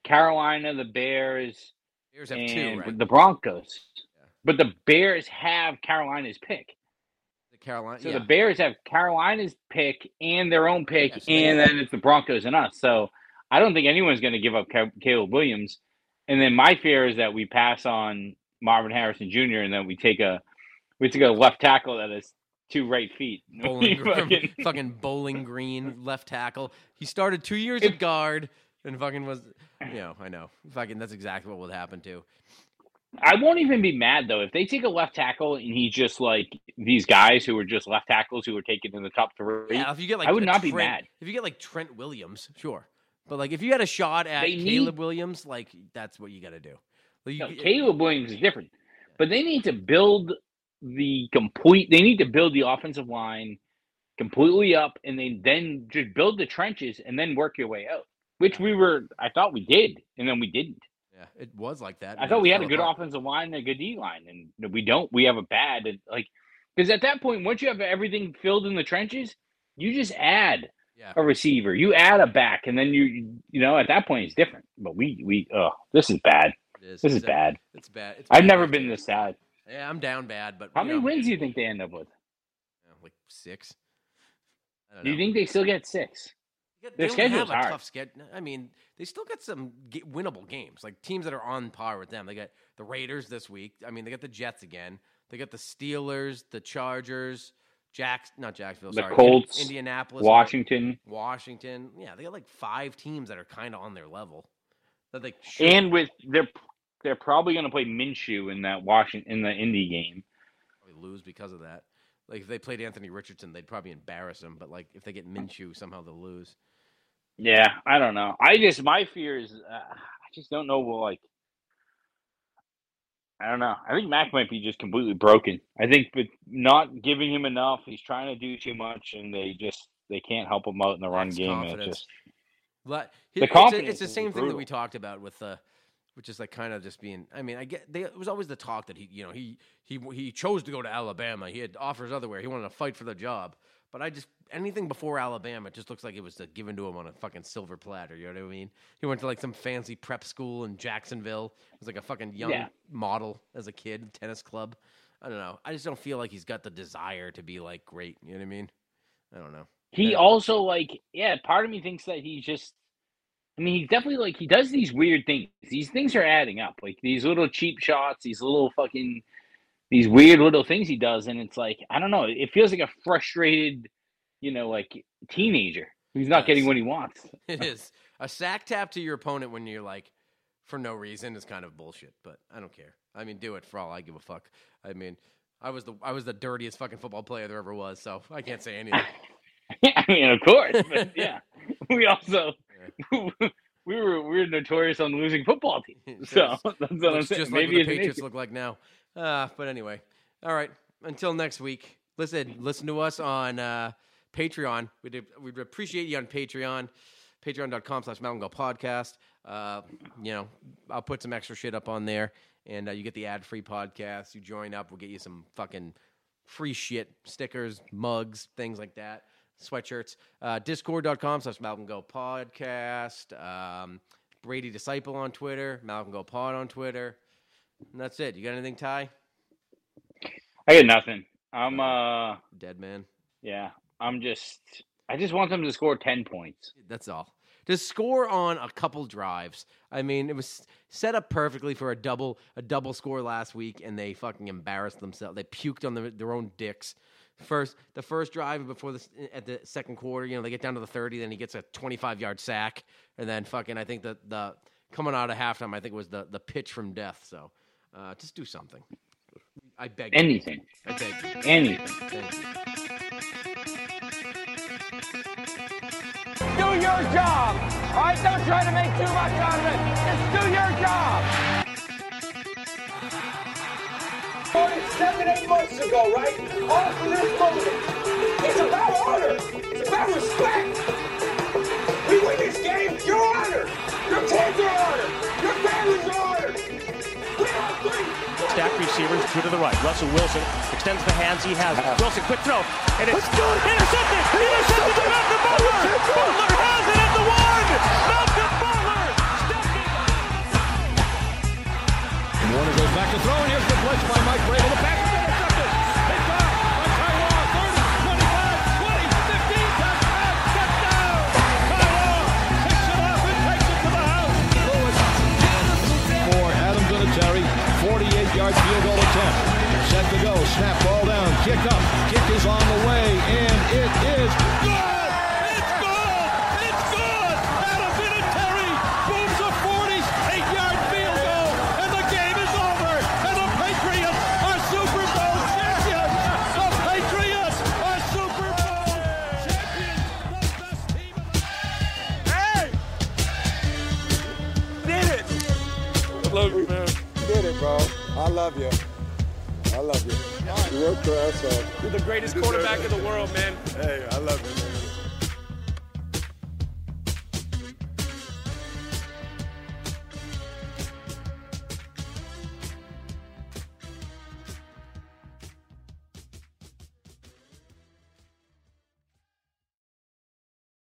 Carolina, the Bears, Bears have and two, right? the Broncos. But the Bears have Carolina's pick. The Carolina. So yeah. the Bears have Carolina's pick and their own pick, Yeah, they- and then it's the Broncos and us. So I don't think anyone's going to give up Caleb Williams. And then my fear is that we pass on Marvin Harrison Jr. and then we take a we take a left tackle that has two right feet. Bowling, Fucking- fucking Bowling Green left tackle. He started two years If- at guard and fucking was, you know, I know. Fucking, that's exactly what would happen too. I won't even be mad though if they take a left tackle and he's just like these guys who are just left tackles who were taken in the top three. Yeah, if you get like I would not be mad. If you get like Trent Williams, sure. But like if you had a shot at They need- Caleb Williams, like that's what you got to do. Like, No, you- Caleb Williams is different, but they need to build the complete. They need to build the offensive line completely up, and then then just build the trenches, and then work your way out. Which we were, I thought we did, and then we didn't. Yeah, it was like that. I thought we had a good apart. offensive line and a good D line, and we don't. We have a bad, and like, because at that point, once you have everything filled in the trenches, you just add Yeah. a receiver, you add a back, and then you, you know, at that point, it's different. But we, we, oh, this is bad. Is. This is It's a- bad. It's bad. It's I've bad never been this sad. Yeah, I'm down bad, but How many know, wins do you think they end up with? Like six. Do you think they still get six? They Their don't have a hard. tough schedule. I mean, they still got some g- winnable games, like teams that are on par with them. They got the Raiders this week. I mean, they got the Jets again. They got the Steelers, the Chargers, Jacks, not Jacksonville, The sorry, Colts, Indianapolis, Washington, Washington. Yeah, they got like five teams that are kind of on their level. That they should. and with they're they're probably going to play Minshew in that Washington in the Indy game. probably lose because of that. Like if they played Anthony Richardson, they'd probably embarrass him. But like if they get Minshew, somehow they'll lose. Yeah, I don't know. I just my fear is uh, I just don't know. Well, like I don't know. I think Mac might be just completely broken. I think but not giving him enough, he's trying to do too much, and they just they can't help him out in the run Lacks game. And it just But The it's, confidence it's the same thing that we talked about with uh which is like kind of just being. I mean, I get they, it was always the talk that he, you know, he he he chose to go to Alabama. He had offers otherwhere. He wanted to fight for the job. But I just anything before Alabama, it just looks like it was given to him on a fucking silver platter. You know what I mean? He went to like some fancy prep school in Jacksonville. It was like a fucking young Yeah. model as a kid, tennis club. I don't know. I just don't feel like he's got the desire to be like great. You know what I mean? I don't know. He Yeah. also like yeah, part of me thinks that he's just I mean, he's definitely like he does these weird things. These things are adding up. Like these little cheap shots, these little fucking these weird little things he does and it's like I don't know, it feels like a frustrated, you know, like teenager who's not getting what he wants. It is a sack tap to your opponent when you're like for no reason is kind of bullshit. But I don't care. I mean, do it for all I give a fuck. I mean, I was the I was the dirtiest fucking football player there ever was, so I can't say anything. I mean, of course, but yeah. We also we were we were notorious on losing football teams. So that's what I'm saying. just like Maybe the it's an Patriots look like now. Uh, but anyway, all right. Until next week, listen, listen to us on uh, Patreon. We'd, we'd appreciate you on Patreon. Patreon.com slash Mountain Goat Podcast. Uh, you know, I'll put some extra shit up on there, and uh, you get the ad free podcast. You join up, we'll get you some fucking free shit, stickers, mugs, things like that, sweatshirts. Uh, Discord.com slash Malcolm Go Podcast. Um, Brady Disciple on Twitter, Malcolm Go Pod on Twitter. And that's it. You got anything, Ty? I got nothing. I'm uh Dead man. yeah. I'm just I just want them to score ten points. That's all. To score on a couple drives. I mean, it was set up perfectly for a double a double score last week, and they fucking embarrassed themselves. They puked on the, their own dicks. First, the first drive before the at the second quarter, you know, they get down to the thirty, then he gets a twenty-five yard sack, and then fucking, I think the the coming out of halftime, I think it was the the pitch from death. So, uh, just do something. I beg. you. Anything. I beg. you. Anything. You. Do your job. All right, don't try to make too much out of it. Just do your job. Seven, eight months ago, right? All for this moment. It's about honor. It's about respect. We win this game, you're honored. Your kids are honored. Your families are Stack receivers, two to the right. Russell Wilson extends the hands he has. Wilson, quick throw. And it's intercepted. Intercepted to Malcolm Butler. Butler has it at the one. Malcolm Butler stepping Warner goes back to throw, and here's the blitz by Mike Vrabel. The pass 48-yard field goal attempt. Set to go. Snap ball down. Kick up. Kick is on the way, and it is good. Love you. I love you. You worked your ass off. You're the greatest quarterback in the world, man. Hey, I love you, man.